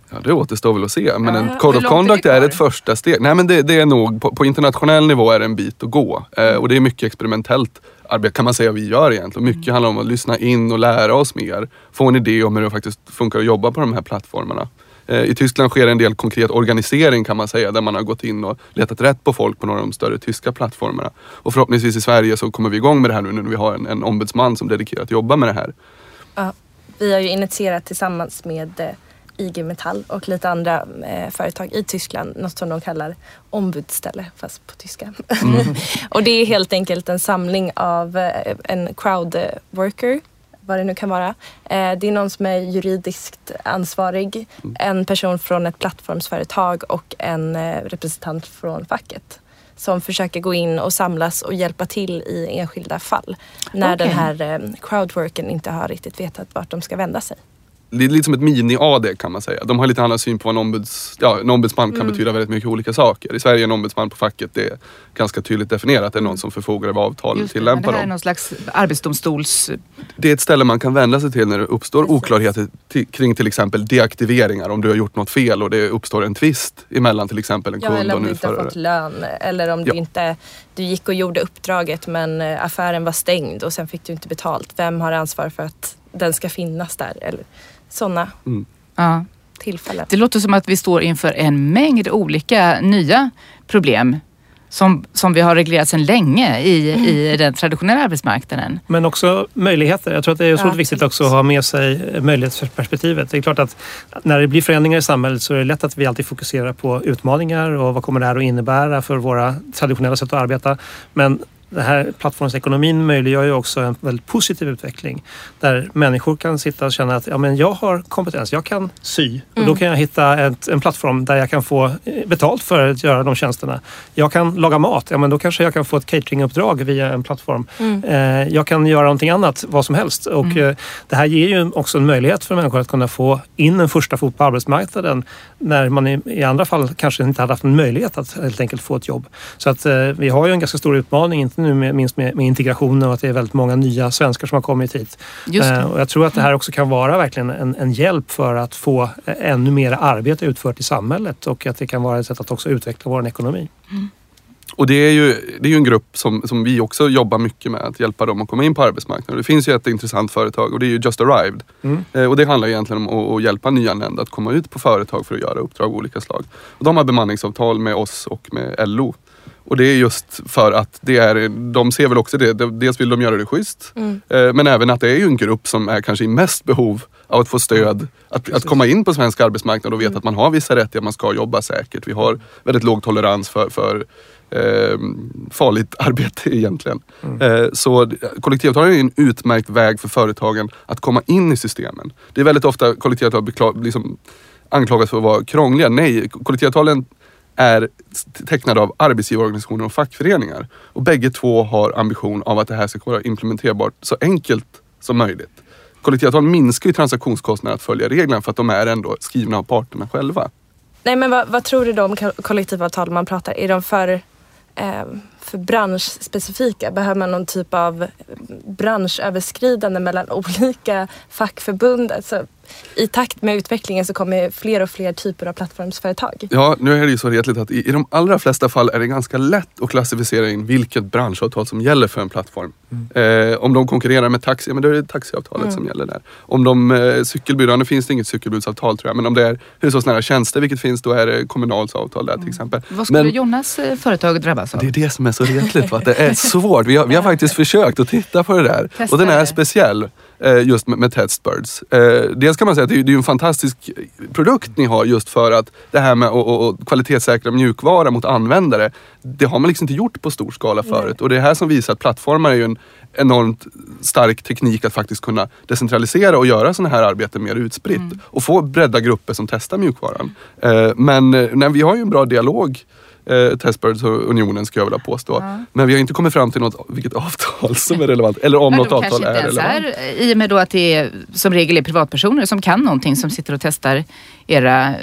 Ja, det återstår väl att se. Men Ja, en Code of är Conduct är kvar? ett första steg. Nej men det, det är nog, på, på internationell nivå är det en bit att gå. Eh, och det är mycket experimentellt arbete kan man säga vi gör egentligen. Mycket handlar om att lyssna in och lära oss mer. Få en idé om hur det faktiskt funkar att jobba på de här plattformarna. Eh, I Tyskland sker en del konkret organisering kan man säga där man har gått in och letat rätt på folk på några av de större tyska plattformarna. Och förhoppningsvis i Sverige så kommer vi igång med det här nu när vi har en, en ombudsman som dedikerat jobbar med det här. Ja, vi har ju initierat tillsammans med eh, IG Metall och lite andra eh, företag i Tyskland något som de kallar ombudsställe fast på tyska. och det är helt enkelt en samling av eh, en crowd eh, worker vad det nu kan vara. Eh, det är någon som är juridiskt ansvarig, en person från ett plattformsföretag och en eh, representant från facket som försöker gå in och samlas och hjälpa till i enskilda fall när Okej. den här eh, crowdworken inte har riktigt vetat vart de ska vända sig. Det är lite som ett mini-AD kan man säga. De har lite annan syn på vad en, ombuds, ja, en ombudsman Mm. kan betyda väldigt mycket olika saker. I Sverige är en ombudsman på facket det är ganska tydligt definierat. Det är någon som förfogar över avtal och tillämpar det här är dem. någon slags arbetsdomstols... Det är ett ställe man kan vända sig till när det uppstår oklarheter ti- kring till exempel deaktiveringar. Om du har gjort något fel och det uppstår en tvist emellan till exempel en Ja, kund eller och om en du inte har utförare. fått lön eller om Ja. du inte du gick och gjorde uppdraget men eh, affären var stängd och sen fick du inte betalt. Vem har ansvar för att den ska finnas där? Eller sådana Ja. tillfällen. Det låter som att vi står inför en mängd olika nya problem som, som vi har reglerat sedan länge i, i den traditionella arbetsmarknaden. Men också möjligheter. Jag tror att det är otroligt Ja, viktigt också att ha med sig möjlighetsperspektivet. Det är klart att när det blir förändringar i samhället så är det lätt att vi alltid fokuserar på utmaningar och vad kommer det här att innebära för våra traditionella sätt att arbeta. Men den här plattformsekonomin möjliggör ju också en väldigt positiv utveckling. Där människor kan sitta och känna att ja, men jag har kompetens, jag kan sy. Och Mm. då kan jag hitta ett, en plattform där jag kan få eh, betalt för att göra de tjänsterna. Jag kan laga mat, ja men då kanske jag kan få ett cateringuppdrag via en plattform. Mm. Eh, jag kan göra någonting annat, vad som helst. Och eh, det här ger ju också en möjlighet för människor att kunna få in en första fot på arbetsmarknaden när man i, i andra fall kanske inte hade haft en möjlighet att helt enkelt få ett jobb. Så att eh, vi har ju en ganska stor utmaning, nu med, minst med, med integrationen och att det är väldigt många nya svenskar som har kommit hit. Just det. Eh, och jag tror att det här också kan vara verkligen en, en hjälp för att få eh, ännu mer arbete utfört i samhället och att det kan vara ett sätt att också utveckla vår ekonomi. Och det är ju, det är ju en grupp som, som vi också jobbar mycket med, att hjälpa dem att komma in på arbetsmarknaden. Det finns ju ett intressant företag och det är ju Just Arrived. Mm. Eh, och det handlar egentligen om att, att hjälpa nyanlända att komma ut på företag för att göra uppdrag av olika slag. Och de har bemanningsavtal med oss och med LO. Och det är just för att det är, de ser väl också det, dels vill de göra det schysst, Mm. eh, men även att det är ju en grupp som är kanske i mest behov av att få stöd, att, att komma in på svensk arbetsmarknad och veta att man har vissa rättigheter, man ska jobba säkert. Vi har väldigt låg tolerans för, för eh, farligt arbete egentligen. Eh, så kollektivavtal är en utmärkt väg för företagen att komma in i systemen. Det är väldigt ofta kollektivavtal liksom anklagas för att vara krångliga. Nej, kollektivavtalen är tecknade av arbetsgivarorganisationer och fackföreningar. Och bägge två har ambition av att det här ska vara implementerbart så enkelt som möjligt. Kollektivavtal minskar ju transaktionskostnaderna att följa reglerna för att de är ändå skrivna av parterna själva. Nej men vad, vad tror du då om kollektivavtal man pratar? Är de för, eh, för branschspecifika? Behöver man någon typ av branschöverskridande mellan olika fackförbund? Alltså, I takt med utvecklingen så kommer fler och fler typer av plattformsföretag. Ja, nu är det ju så retligt att i, i de allra flesta fall är det ganska lätt att klassificera in vilket branschavtal som gäller för en plattform. Eh, om de konkurrerar med taxi, ja, men då är det taxiavtalet som gäller där. Om de eh, cykelbud, ja, nu finns det inget cykelbudsavtal tror jag, men om det är hushållsnära tjänster, vilket finns, då är det Kommunals avtal där till exempel. Vad skulle Men- Jonas eh, företag drabbas av? Det är det som är så retligt. Va? Det är svårt. Vi har, vi har faktiskt försökt att titta på det där. Och den är speciell eh, just med, med Testbirds. Eh, dels kan man säga att det är, en fantastisk produkt ni har just för att det här med att, kvalitetssäkra mjukvara mot användare. Det har man liksom inte gjort på stor skala förut. Och det är här som visar att plattformar är ju en enormt stark teknik att faktiskt kunna decentralisera och göra sådana här arbeten mer utspritt. Och få bredda grupper som testar mjukvaran. Eh, men nej, vi har ju en bra dialog eh, Testbirds och Unionen ska jag vilja påstå. Men vi har inte kommit fram till något, vilket avtal som är relevant. Eller om något avtal är relevant. är, I och med då att det är, som regel är privatpersoner som kan någonting som sitter och testar era eh,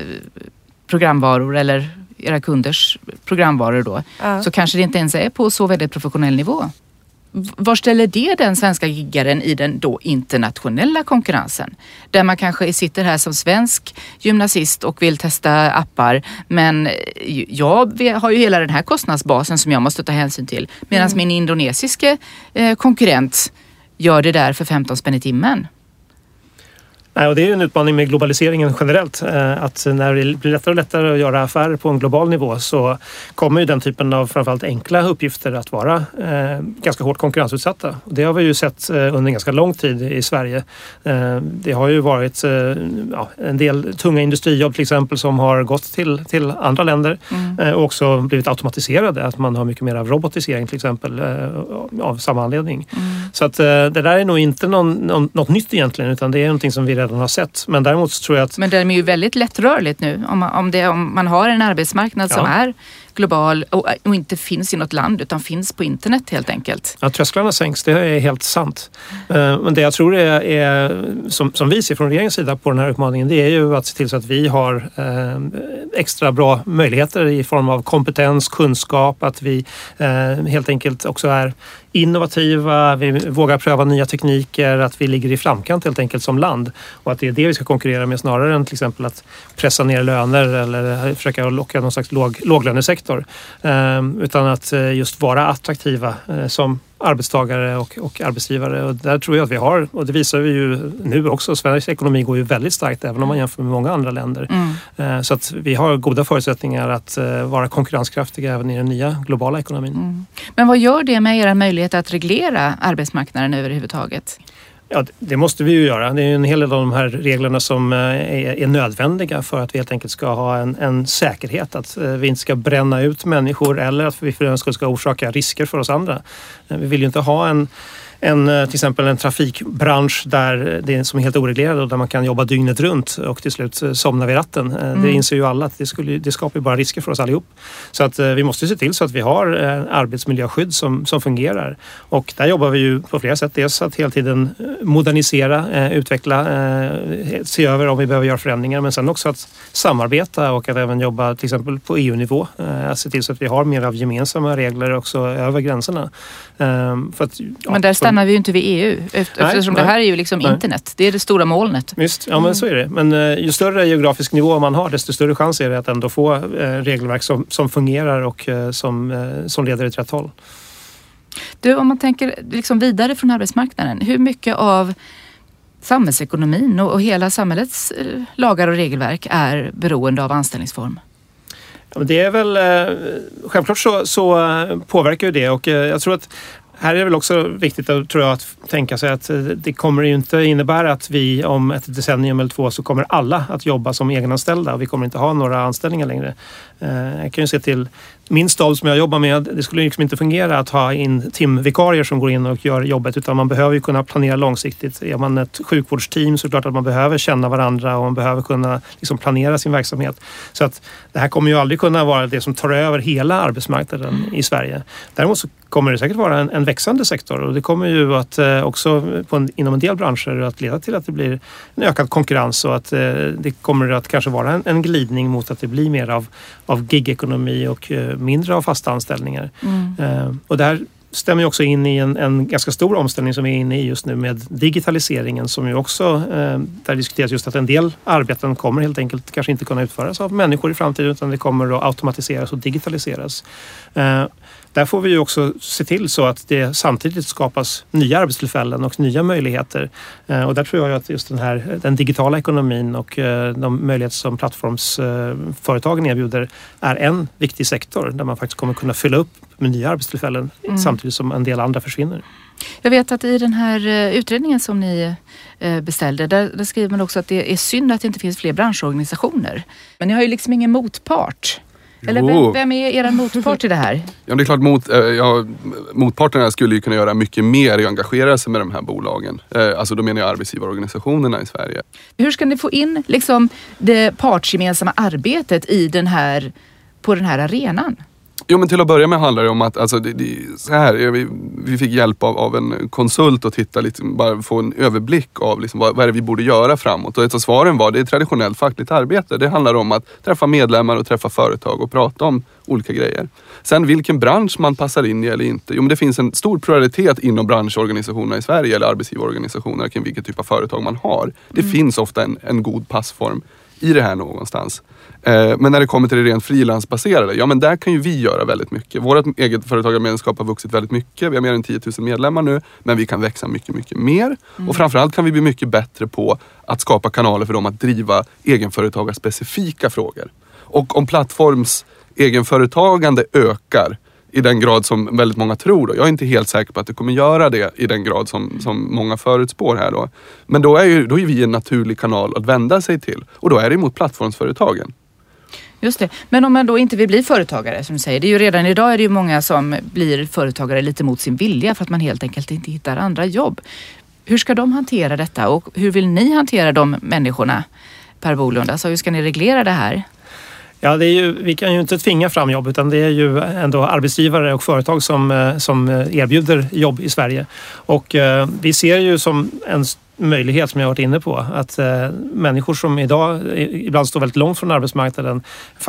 programvaror eller era kunders programvaror då. Ja. Så kanske det inte ens är på så väldigt professionell nivå. Var ställer det den svenska giggaren i den då internationella konkurrensen? Där man kanske sitter här som svensk gymnasist och vill testa appar men eh, jag har ju hela den här kostnadsbasen som jag måste ta hänsyn till. Medan min indonesiske eh, konkurrent gör det där för 15 spänn i timmen. Nej, och det är ju en utmaning med globaliseringen generellt. eh, Att när det blir lättare och lättare att göra affärer på en global nivå så kommer ju den typen av framförallt enkla uppgifter att vara eh, ganska hårt konkurrensutsatta. Det har vi ju sett eh, under ganska lång tid i Sverige. Det har ju varit ja, en del tunga industrijobb till exempel som har gått till, till andra länder eh, och också blivit automatiserade. Att man har mycket mer av robotisering till exempel av samma anledning. Så att det där är nog inte någon, något nytt egentligen utan det är någonting som vi redan har sett. Men däremot så tror jag att Men det är ju väldigt lättrörligt nu. Om man, om det, om man har en arbetsmarknad som Ja. är global och, och inte finns i något land utan finns på internet helt enkelt. Ja, trösklarna sänks, det är helt sant. Eh, Men det jag tror är, är som, som vi ser från regeringens sida på den här utmaningen, det är ju att se till så att vi har eh, extra bra möjligheter i form av kompetens, kunskap, att vi eh, helt enkelt också är innovativa, vi vågar pröva nya tekniker, att vi ligger i framkant helt enkelt som land. Och att det är det vi ska konkurrera med snarare än till exempel att pressa ner löner eller försöka locka någon slags låg, låglönesektor. Ehm, utan att eh, just vara attraktiva eh, som arbetstagare och, och arbetsgivare. Och där tror jag att vi har, och det visar vi ju nu också, Sveriges ekonomi går ju väldigt starkt även om man jämför med många andra länder. Eh, Så att vi har goda förutsättningar att eh, vara konkurrenskraftiga även i den nya globala ekonomin. Men vad gör det med era möjligheter att reglera arbetsmarknaden överhuvudtaget? Ja, det måste vi ju göra. Det är en hel del av de här reglerna som eh, är, nödvändiga för att vi helt enkelt ska ha en, en, säkerhet. Att eh, vi inte ska bränna ut människor eller att vi för den skull ska orsaka risker för oss andra. Eh, vi vill ju inte ha en en, eh, till exempel en trafikbransch där det är som är helt oreglerad och där man kan jobba dygnet runt och till slut eh, somna vid ratten. Eh, mm. Det inser ju alla att det, skulle, det skapar bara risker för oss allihop. Så att vi måste se till så att vi har arbetsmiljöskydd som, som fungerar. Och där jobbar vi ju på flera sätt. Dels att hela tiden modernisera, utveckla, se över om vi behöver göra förändringar men sen också att samarbeta och att även jobba till exempel på EU-nivå. Att se till så att vi har mer av gemensamma regler också över gränserna. Ehm, för att, ja, stannar vi ju inte vid EU eftersom nej, det här är ju liksom nej. internet. Det är det stora molnet. Visst, ja men så är det. Men eh, ju större geografisk nivå man har desto större chans är det att ändå få eh, regelverk som, som fungerar och eh, som, som leder åt rätt håll. Du, om man tänker liksom vidare från arbetsmarknaden. Hur mycket av samhällsekonomin och, och hela samhällets lagar och regelverk är beroende av anställningsform? Det är väl självklart så, så påverkar ju det och jag tror att här är det väl också viktigt tror jag, att tänka sig att eh, det kommer ju inte innebära att vi om ett decennium eller två så kommer alla att jobba som egenanställda och vi kommer inte ha några anställningar längre. Eh, jag kan ju se till min stab som jag jobbar med, det skulle liksom inte fungera att ha in timvikarier som går in och gör jobbet utan man behöver ju kunna planera långsiktigt. Är man ett sjukvårdsteam så är det klart att man behöver känna varandra och man behöver kunna liksom planera sin verksamhet. Så att det här kommer ju aldrig kunna vara det som tar över hela arbetsmarknaden i Sverige. Däremot så kommer det säkert vara en, en växande sektor och det kommer ju att eh, också en, inom en del branscher att leda till att det blir en ökad konkurrens och att eh, det kommer att kanske vara en, en glidning mot att det blir mer av, av gigekonomi och eh, mindre av fasta anställningar. Mm. Eh, och det här stämmer ju också in i en, en, ganska stor omställning som vi är inne i just nu med digitaliseringen som ju också, eh, där diskuteras just att en del arbeten kommer helt enkelt kanske inte kunna utföras av människor i framtiden utan det kommer att automatiseras och digitaliseras. Eh, där får vi ju också se till så att det samtidigt skapas nya arbetstillfällen och nya möjligheter. Eh, och där tror jag att just den här den digitala ekonomin och eh, de möjligheter som plattformsföretagen erbjuder är en viktig sektor där man faktiskt kommer kunna fylla upp med nya arbetstillfällen mm. samtidigt som en del andra försvinner. Jag vet att i den här eh, utredningen som ni beställde, där, där skriver man också att det är synd att det inte finns fler branschorganisationer. Men ni har ju liksom ingen motpart. Eller vem, vem, är er motpart i det här? Ja, det är klart mot, eh, ja, motparterna skulle ju kunna göra mycket mer och engagera sig med de här bolagen. Eh, alltså då menar jag arbetsgivarorganisationerna i Sverige. Hur ska ni få in liksom, det partsgemensamma arbetet i den här, på den här arenan? Jo men till att börja med handlar det om att, alltså, det, det, så här, vi, vi fick hjälp av, av en konsult att titta lite, bara få en överblick av liksom, vad, vad är det vi borde göra framåt. Och ett av svaren var, det är traditionellt fackligt arbete. Det handlar om att träffa medlemmar och träffa företag och prata om olika grejer. Sen vilken bransch man passar in i eller inte. Jo men det finns en stor pluralitet inom branschorganisationerna i Sverige eller arbetsgivarorganisationerna kring vilken typ av företag man har. Det mm. finns ofta en, en god passform i det här någonstans. Eh, men när det kommer till det rent frilansbaserade, ja men där kan ju vi göra väldigt mycket. Vårt eget företagarmedlemskap har vuxit väldigt mycket. Vi har mer än 10 000 medlemmar nu, men vi kan växa mycket, mycket mer. Mm. Och framförallt kan vi bli mycket bättre på att skapa kanaler för dem att driva egenföretagarspecifika frågor. Och om plattforms egenföretagande ökar i den grad som väldigt många tror. Då. Jag är inte helt säker på att det kommer göra det i den grad som, som många förutspår här. Då. Men då är, ju, då är vi en naturlig kanal att vända sig till och då är det mot plattformsföretagen. Just det. Men om man då inte vill bli företagare som du säger. Det är ju redan idag är det ju många som blir företagare lite mot sin vilja för att man helt enkelt inte hittar andra jobb. Hur ska de hantera detta och hur vill ni hantera de människorna? Per Bolund, alltså hur ska ni reglera det här? Ja, det är ju, vi kan ju inte tvinga fram jobb utan det är ju ändå arbetsgivare och företag som, eh, som erbjuder jobb i Sverige. Och eh, vi ser ju som en möjlighet som jag varit inne på. Att eh, människor som idag ibland står väldigt långt från arbetsmarknaden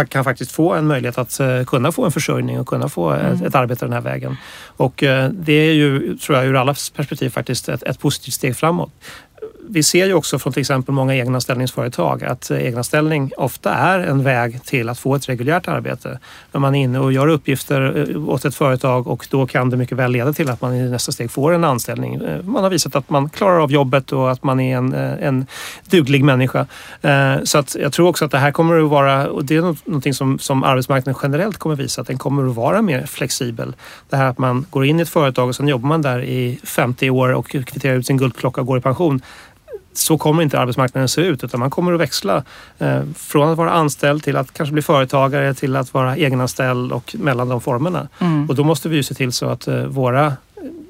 kan faktiskt få en möjlighet att eh, kunna få en försörjning och kunna få mm. ett, ett, arbete den här vägen. Och eh, det är ju, tror jag, ur allas perspektiv faktiskt ett, ett positivt steg framåt vi ser ju också från till exempel många egenanställningsföretag att eh, egenanställning ofta är en väg till att få ett reguljärt arbete. När man är inne och gör uppgifter eh, åt ett företag och då kan det mycket väl leda till att man i nästa steg får en anställning. Eh, man har visat att man klarar av jobbet och att man är en, en duglig människa. Så att jag tror också att det här kommer att vara, och det är någonting som, som arbetsmarknaden generellt kommer att visa, att den kommer att vara mer flexibel. Det här att man går in i ett företag och sen jobbar man där i 50 år och kvitterar ut sin guldklocka och går i pension så kommer inte arbetsmarknaden se ut utan man kommer att växla eh, från att vara anställd till att kanske bli företagare till att vara egenanställd och mellan de formerna. Mm. Och då måste vi ju se till så att eh, våra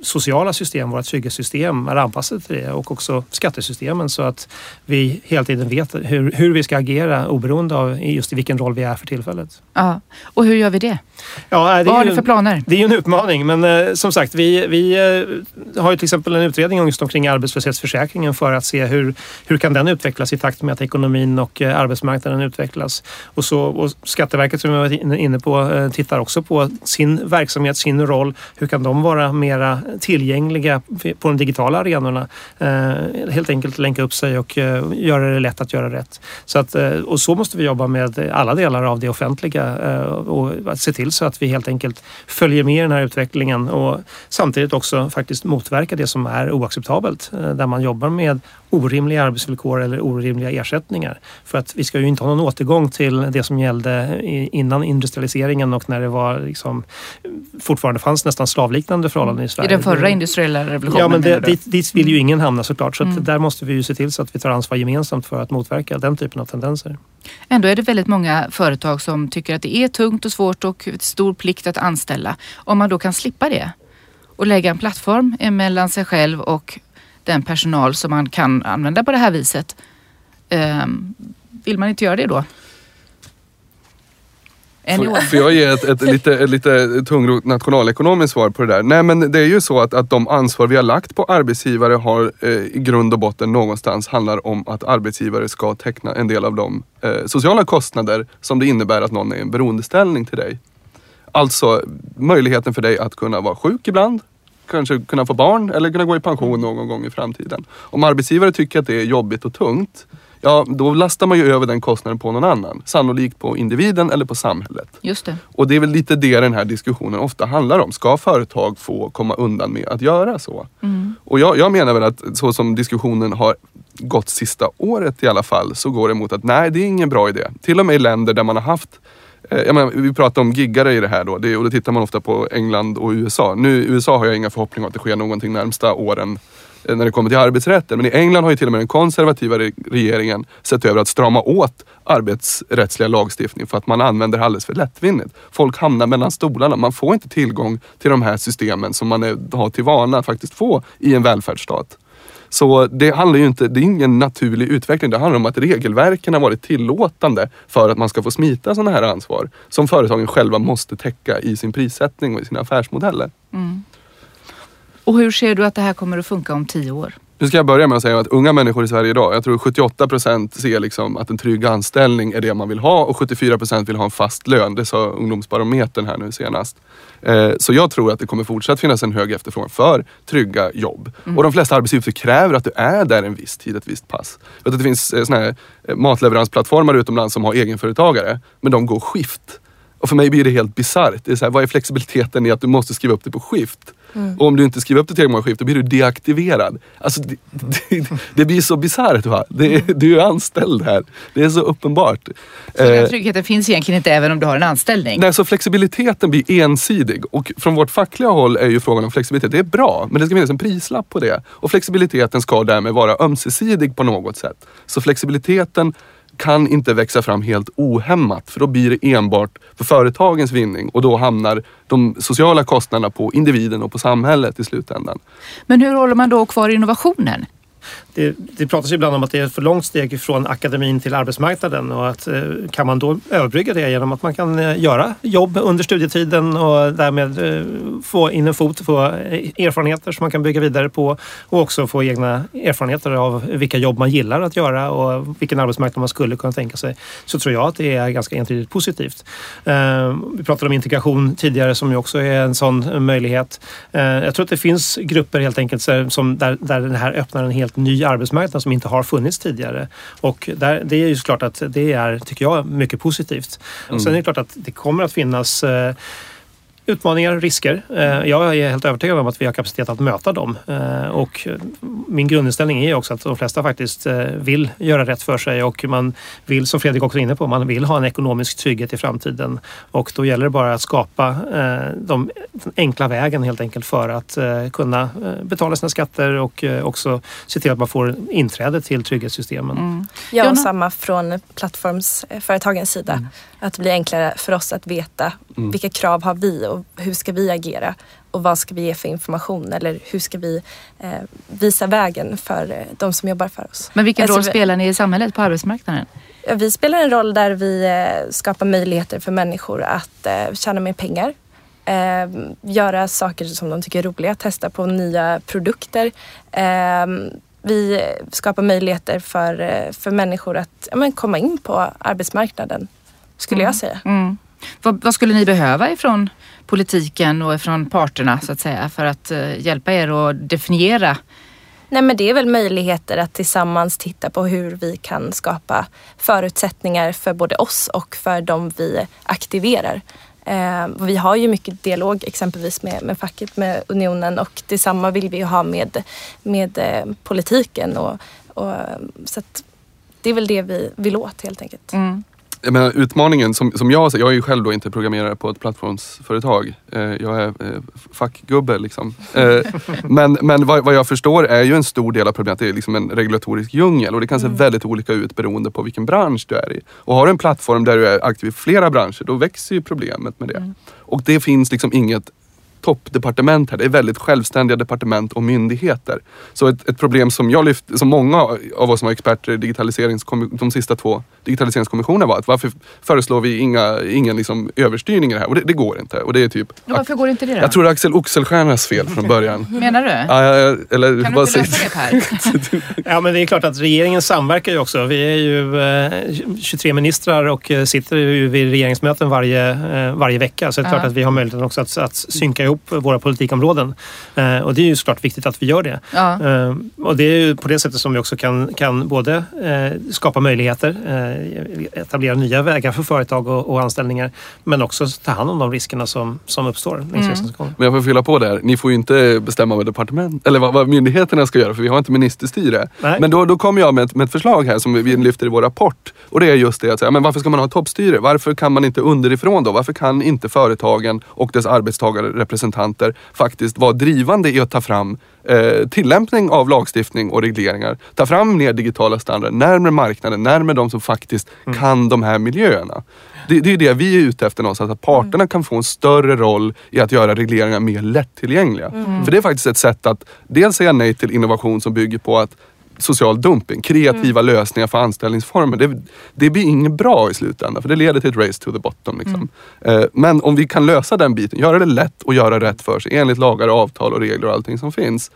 sociala system, våra trygghetssystem är anpassade till det och också skattesystemen så att vi hela tiden vet hur, hur vi ska agera oberoende av just i vilken roll vi är för tillfället. Ja, och hur gör vi det? Ja, det Vad har ni för planer? Det är ju en utmaning men eh, som sagt vi, vi eh, har ju till exempel en utredning just omkring arbetslöshetsförsäkringen för att se hur, hur kan den utvecklas i takt med att ekonomin och eh, arbetsmarknaden utvecklas. Och, så, och Skatteverket som jag var inne på eh, tittar också på sin verksamhet, sin roll. Hur kan de vara mera tillgängliga på de digitala arenorna. Eh, helt enkelt länka upp sig och eh, göra det lätt att göra rätt. Så att, eh, och så måste vi jobba med alla delar av det offentliga eh, och se till så att vi helt enkelt följer med i den här utvecklingen och samtidigt också faktiskt motverka det som är oacceptabelt. Eh, där man jobbar med orimliga arbetsvillkor eller orimliga ersättningar. För att vi ska ju inte ha någon återgång till det som gällde innan industrialiseringen och när det var liksom, fortfarande fanns nästan slavliknande förhållanden i Sverige. I den förra industriella revolutionen? Ja, men det, dit, dit, vill ju ingen hamna såklart. Så mm. där måste vi ju se till så att vi tar ansvar gemensamt för att motverka den typen av tendenser. Ändå är det väldigt många företag som tycker att det är tungt och svårt och stor plikt att anställa. Om man då kan slippa det och lägga en plattform mellan sig själv och den personal som man kan använda på det här viset. Um, vill man inte göra det då? Får, får jag ge ett, ett lite, ett lite tungrot nationalekonomiskt svar på det där? Nej men det är ju så att, att de ansvar vi har lagt på arbetsgivare har eh, i grund och botten någonstans handlar om att arbetsgivare ska teckna en del av de eh, sociala kostnader som det innebär att någon är i en beroendeställning till dig. Alltså möjligheten för dig att kunna vara sjuk ibland, kanske kunna få barn eller kunna gå i pension någon gång i framtiden. Om arbetsgivare tycker att det är jobbigt och tungt, ja då lastar man ju över den kostnaden på någon annan. Sannolikt på individen eller på samhället. Just det. Och det är väl lite det den här diskussionen ofta handlar om. Ska företag få komma undan med att göra så? Mm. Och jag, jag menar väl att så som diskussionen har gått sista året i alla fall så går det mot att nej, det är ingen bra idé. Till och med i länder där man har haft Eh, jag menar, vi pratar om giggare i det här då det, och då tittar man ofta på England och USA. Nu i USA har jag inga förhoppningar om att det sker någonting närmsta åren eh, när det kommer till arbetsrätten. Men i England har ju till och med den konservativa regeringen sett över att strama åt arbetsrättsliga lagstiftning för att man använder alldeles för lättvindigt. Folk hamnar mellan stolarna. Man får inte tillgång till de här systemen som man är, har till vana att faktiskt få i en välfärdsstat. Så det handlar ju inte, det är ingen naturlig utveckling. Det handlar om att regelverken har varit tillåtande för att man ska få smita sådana här ansvar som företagen själva måste täcka i sin prissättning och i sina affärsmodeller. Mm. Och hur ser du att det här kommer att funka om tio år? Nu ska jag börja med att säga att unga människor i Sverige idag, jag tror 78 procent ser liksom att en trygg anställning är det man vill ha och 74 procent vill ha en fast lön. Det sa ungdomsbarometern här nu senast. Eh, så jag tror att det kommer fortsatt finnas en hög efterfrågan för trygga jobb. Mm. Och de flesta arbetsgivare kräver att du är där en viss tid, ett visst pass. Jag vet att det finns eh, såna här eh, matleveransplattformar utomlands som har egenföretagare, men de går skift. Och för mig blir det helt bisarrt. vad är flexibiliteten i att du måste skriva upp det på skift? Mm. Och om du inte skriver upp det tillräckligt många skift då blir du deaktiverad. Alltså, det, det, det blir så bisarrt. Va? Det. Du är anställd här. Det är så uppenbart. Så den eh, tryggheten finns egentligen inte även om du har en anställning? Nej, så flexibiliteten blir ensidig. Och från vårt fackliga håll är ju frågan om flexibilitet, det är bra. Men det ska finnas en prislapp på det. Och flexibiliteten ska därmed vara ömsesidig på något sätt. Så flexibiliteten kan inte växa fram helt ohämmat för då blir det enbart för företagens vinning och då hamnar de sociala kostnaderna på individen och på samhället i slutändan. Men hur håller man då kvar innovationen? Det, det pratas ibland om att det är ett för långt steg från akademin till arbetsmarknaden och att eh, kan man då överbrygga det genom att man kan eh, göra jobb under studietiden och därmed eh, få in en fot, få erfarenheter som man kan bygga vidare på och också få egna erfarenheter av vilka jobb man gillar att göra och vilken arbetsmarknad man skulle kunna tänka sig. Så tror jag att det är ganska entydigt positivt. Vi pratade om integration tidigare som ju också är en sån möjlighet. Jag tror att det finns grupper helt enkelt som där, där det här öppnar en helt ny arbetsmarknad som inte har funnits tidigare. Och där, det är ju såklart att det är, tycker jag, mycket positivt. Och sen är det klart att det kommer att finnas eh, utmaningar, risker. Eh, jag är helt övertygad om att vi har kapacitet att möta dem. Eh, och min grundinställning är också att de flesta faktiskt eh, vill göra rätt för sig och man vill, som Fredrik också är inne på, man vill ha en ekonomisk trygghet i framtiden. Och då gäller det bara att skapa de enkla vägen helt enkelt för att kunna betala sina skatter och också se till att man får inträde till trygghetssystemen. Mm. Ja, och samma från plattformsföretagens sida. Mm. Att det blir enklare för oss att veta mm. vilka krav har vi och hur ska vi agera och vad ska vi ge för information eller hur ska vi eh, visa vägen för eh, de som jobbar för oss. Men vilken roll spelar ni i samhället på arbetsmarknaden? Vi spelar en roll där vi eh, skapar möjligheter för människor att eh, tjäna mer pengar. Eh, göra saker som de tycker är roliga, testa på nya produkter. Eh, vi skapar möjligheter för, eh, för människor att ja, men komma in på arbetsmarknaden skulle mm. jag säga. Mm. Vad, vad, skulle ni behöva ifrån politiken och ifrån parterna så att säga för att uh, hjälpa er att definiera Nej men det är väl möjligheter att tillsammans titta på hur vi kan skapa förutsättningar för både oss och för de vi aktiverar. Eh, vi har ju mycket dialog exempelvis med, med facket, med unionen och detsamma vill vi ha med, med eh, politiken. Och, och, så det är väl det vi vill åt helt enkelt. Mm jag menar, utmaningen som, som jag ser, jag är ju själv då inte programmerare på ett plattformsföretag. Eh, jag är eh, fackgubbe liksom. Eh, men men vad, vad, jag förstår är ju en stor del av problemet det är liksom en regulatorisk djungel och det kan se mm. väldigt olika ut beroende på vilken bransch du är i. Och har du en plattform där du är aktiv i flera branscher då växer ju problemet med det. Mm. Och det finns liksom inget toppdepartement här. Det är väldigt självständiga departement och myndigheter. Så ett, ett problem som jag lyft, som många av oss som var experter i digitaliseringskom, de sista två digitaliseringskommissionerna var att varför föreslår vi inga, ingen liksom överstyrning i det här? Och det, det går inte. Och det är typ, varför går inte det då? Jag tror det är Axel Oxelstiernas fel från början. Menar du? Ja, eller, kan du inte lösa det Per? ja men det är klart att regeringen samverkar ju också. Vi är ju eh, 23 ministrar och eh, sitter ju vid regeringsmöten varje, eh, varje vecka. Så det är klart att vi har möjligheten också att, att synka ihop ihop våra politikområden. Eh, och det är ju såklart viktigt att vi gör det. Ja. Eh, och det är ju på det sättet som vi också kan, kan både eh, skapa möjligheter, etablera nya vägar för företag och, och anställningar, men också ta hand om de riskerna som, som uppstår längs mm. Men jag får fylla på där. Ni får ju inte bestämma vad departement eller vad, vad myndigheterna ska göra för vi har inte ministerstyre. Nej. Men då, då kommer jag med ett, med ett förslag här som vi lyfter i vår rapport. Och det är just det att säga, men varför ska man ha toppstyre? Varför kan man inte underifrån då? Varför kan inte företagen och dess arbetstagare representera representanter faktiskt var drivande i att ta fram eh, tillämpning av lagstiftning och regleringar. Ta fram mer digitala standarder närmare marknaden, närmare de som faktiskt mm. kan de här miljöerna. Det, det är det vi är ute efter någonstans, att parterna mm. kan få en större roll i att göra regleringar mer lättillgängliga. Mm. För det är faktiskt ett sätt att dels säga nej till innovation som bygger på att social dumping, kreativa mm. lösningar för anställningsformer. Det, det blir inget bra i slutändan för det leder till ett race to the bottom. Liksom. Mm. Eh, men om vi kan lösa den biten, göra det lätt och göra rätt för sig enligt lagar, avtal och regler och allting som finns.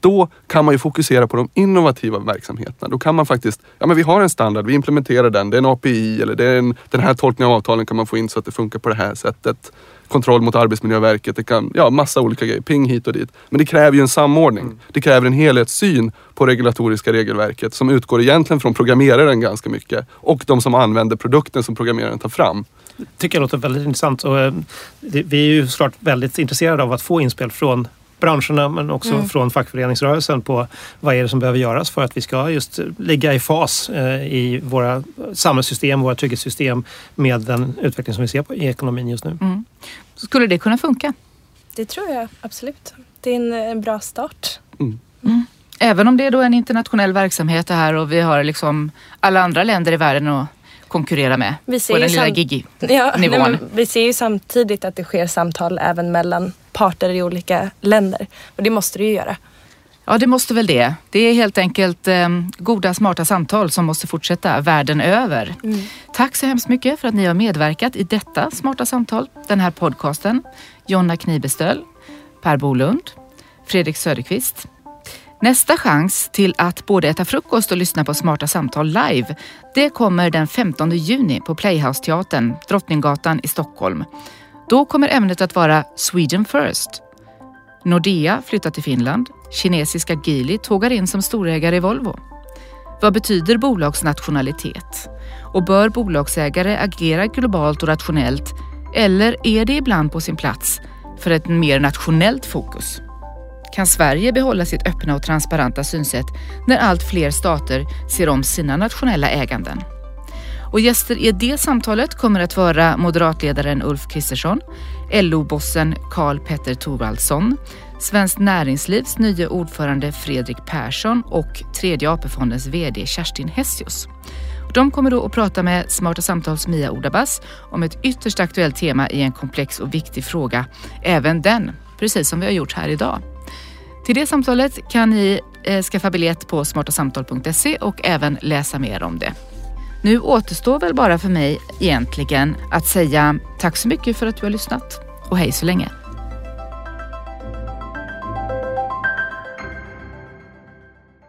Då kan man ju fokusera på de innovativa verksamheterna. Då kan man faktiskt, ja men vi har en standard, vi implementerar den, det är en API eller det är en, den här tolkningen av avtalen kan man få in så att det funkar på det här sättet kontroll mot Arbetsmiljöverket. Det kan, ja, massa olika grejer. Ping hit och dit. Men det kräver ju en samordning. Mm. Det kräver en helhetssyn på regulatoriska regelverket som utgår egentligen från programmeraren ganska mycket och de som använder produkten som programmeraren tar fram. Det tycker jag låter väldigt intressant. Och, eh, vi är ju såklart väldigt intresserade av att få inspel från branscherna men också mm. från fackföreningsrörelsen på vad är det som behöver göras för att vi ska just ligga i fas eh, i våra samhällssystem, våra trygghetssystem med den utveckling som vi ser på, i ekonomin just nu. Mm. Skulle det kunna funka? Det tror jag absolut. Det är en, en bra start. Mm. mm. Även om det är då en internationell verksamhet det här och vi har liksom alla andra länder i världen att konkurrera med vi ser på den lilla gigi-nivån. Ja, vi ser ju samtidigt att det sker samtal även mellan parter i olika länder och det måste det ju göra. Ja, det måste väl det. Det är helt enkelt eh, goda, smarta samtal som måste fortsätta världen över. Mm. Tack så hemskt mycket för att ni har medverkat i detta Smarta samtal, den här podcasten. Jonna Knibestöl, Per Bolund, Fredrik Söderqvist. Nästa chans till att både äta frukost och lyssna på Smarta samtal live, det kommer den 15 juni på Playhouse-teatern, Drottninggatan i Stockholm. Då kommer ämnet att vara Sweden First. Nordea flyttar till Finland. Kinesiska Geely tågar in som storägare i Volvo. Vad betyder bolagsnationalitet? Och bör bolagsägare agera globalt och rationellt eller är det ibland på sin plats för ett mer nationellt fokus? Kan Sverige behålla sitt öppna och transparenta synsätt när allt fler stater ser om sina nationella äganden? Och gäster i det samtalet kommer att vara moderatledaren Ulf Kristersson, LO-bossen Karl Petter Thorvaldsson, Svenskt Näringslivs nya ordförande Fredrik Persson och Tredje AP-fondens VD Kerstin Hessius. De kommer då att prata med Smarta Samtals Mia Ordabas om ett ytterst aktuellt tema i en komplex och viktig fråga. Även den, precis som vi har gjort här idag. Till det samtalet kan ni eh, skaffa biljett på smartasamtal.se och även läsa mer om det. Nu återstår väl bara för mig egentligen att säga tack så mycket för att du har lyssnat och hej så länge.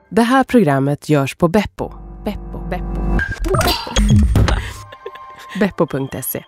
Det här programmet görs på Beppo. Beppo. Beppo. Beppo.se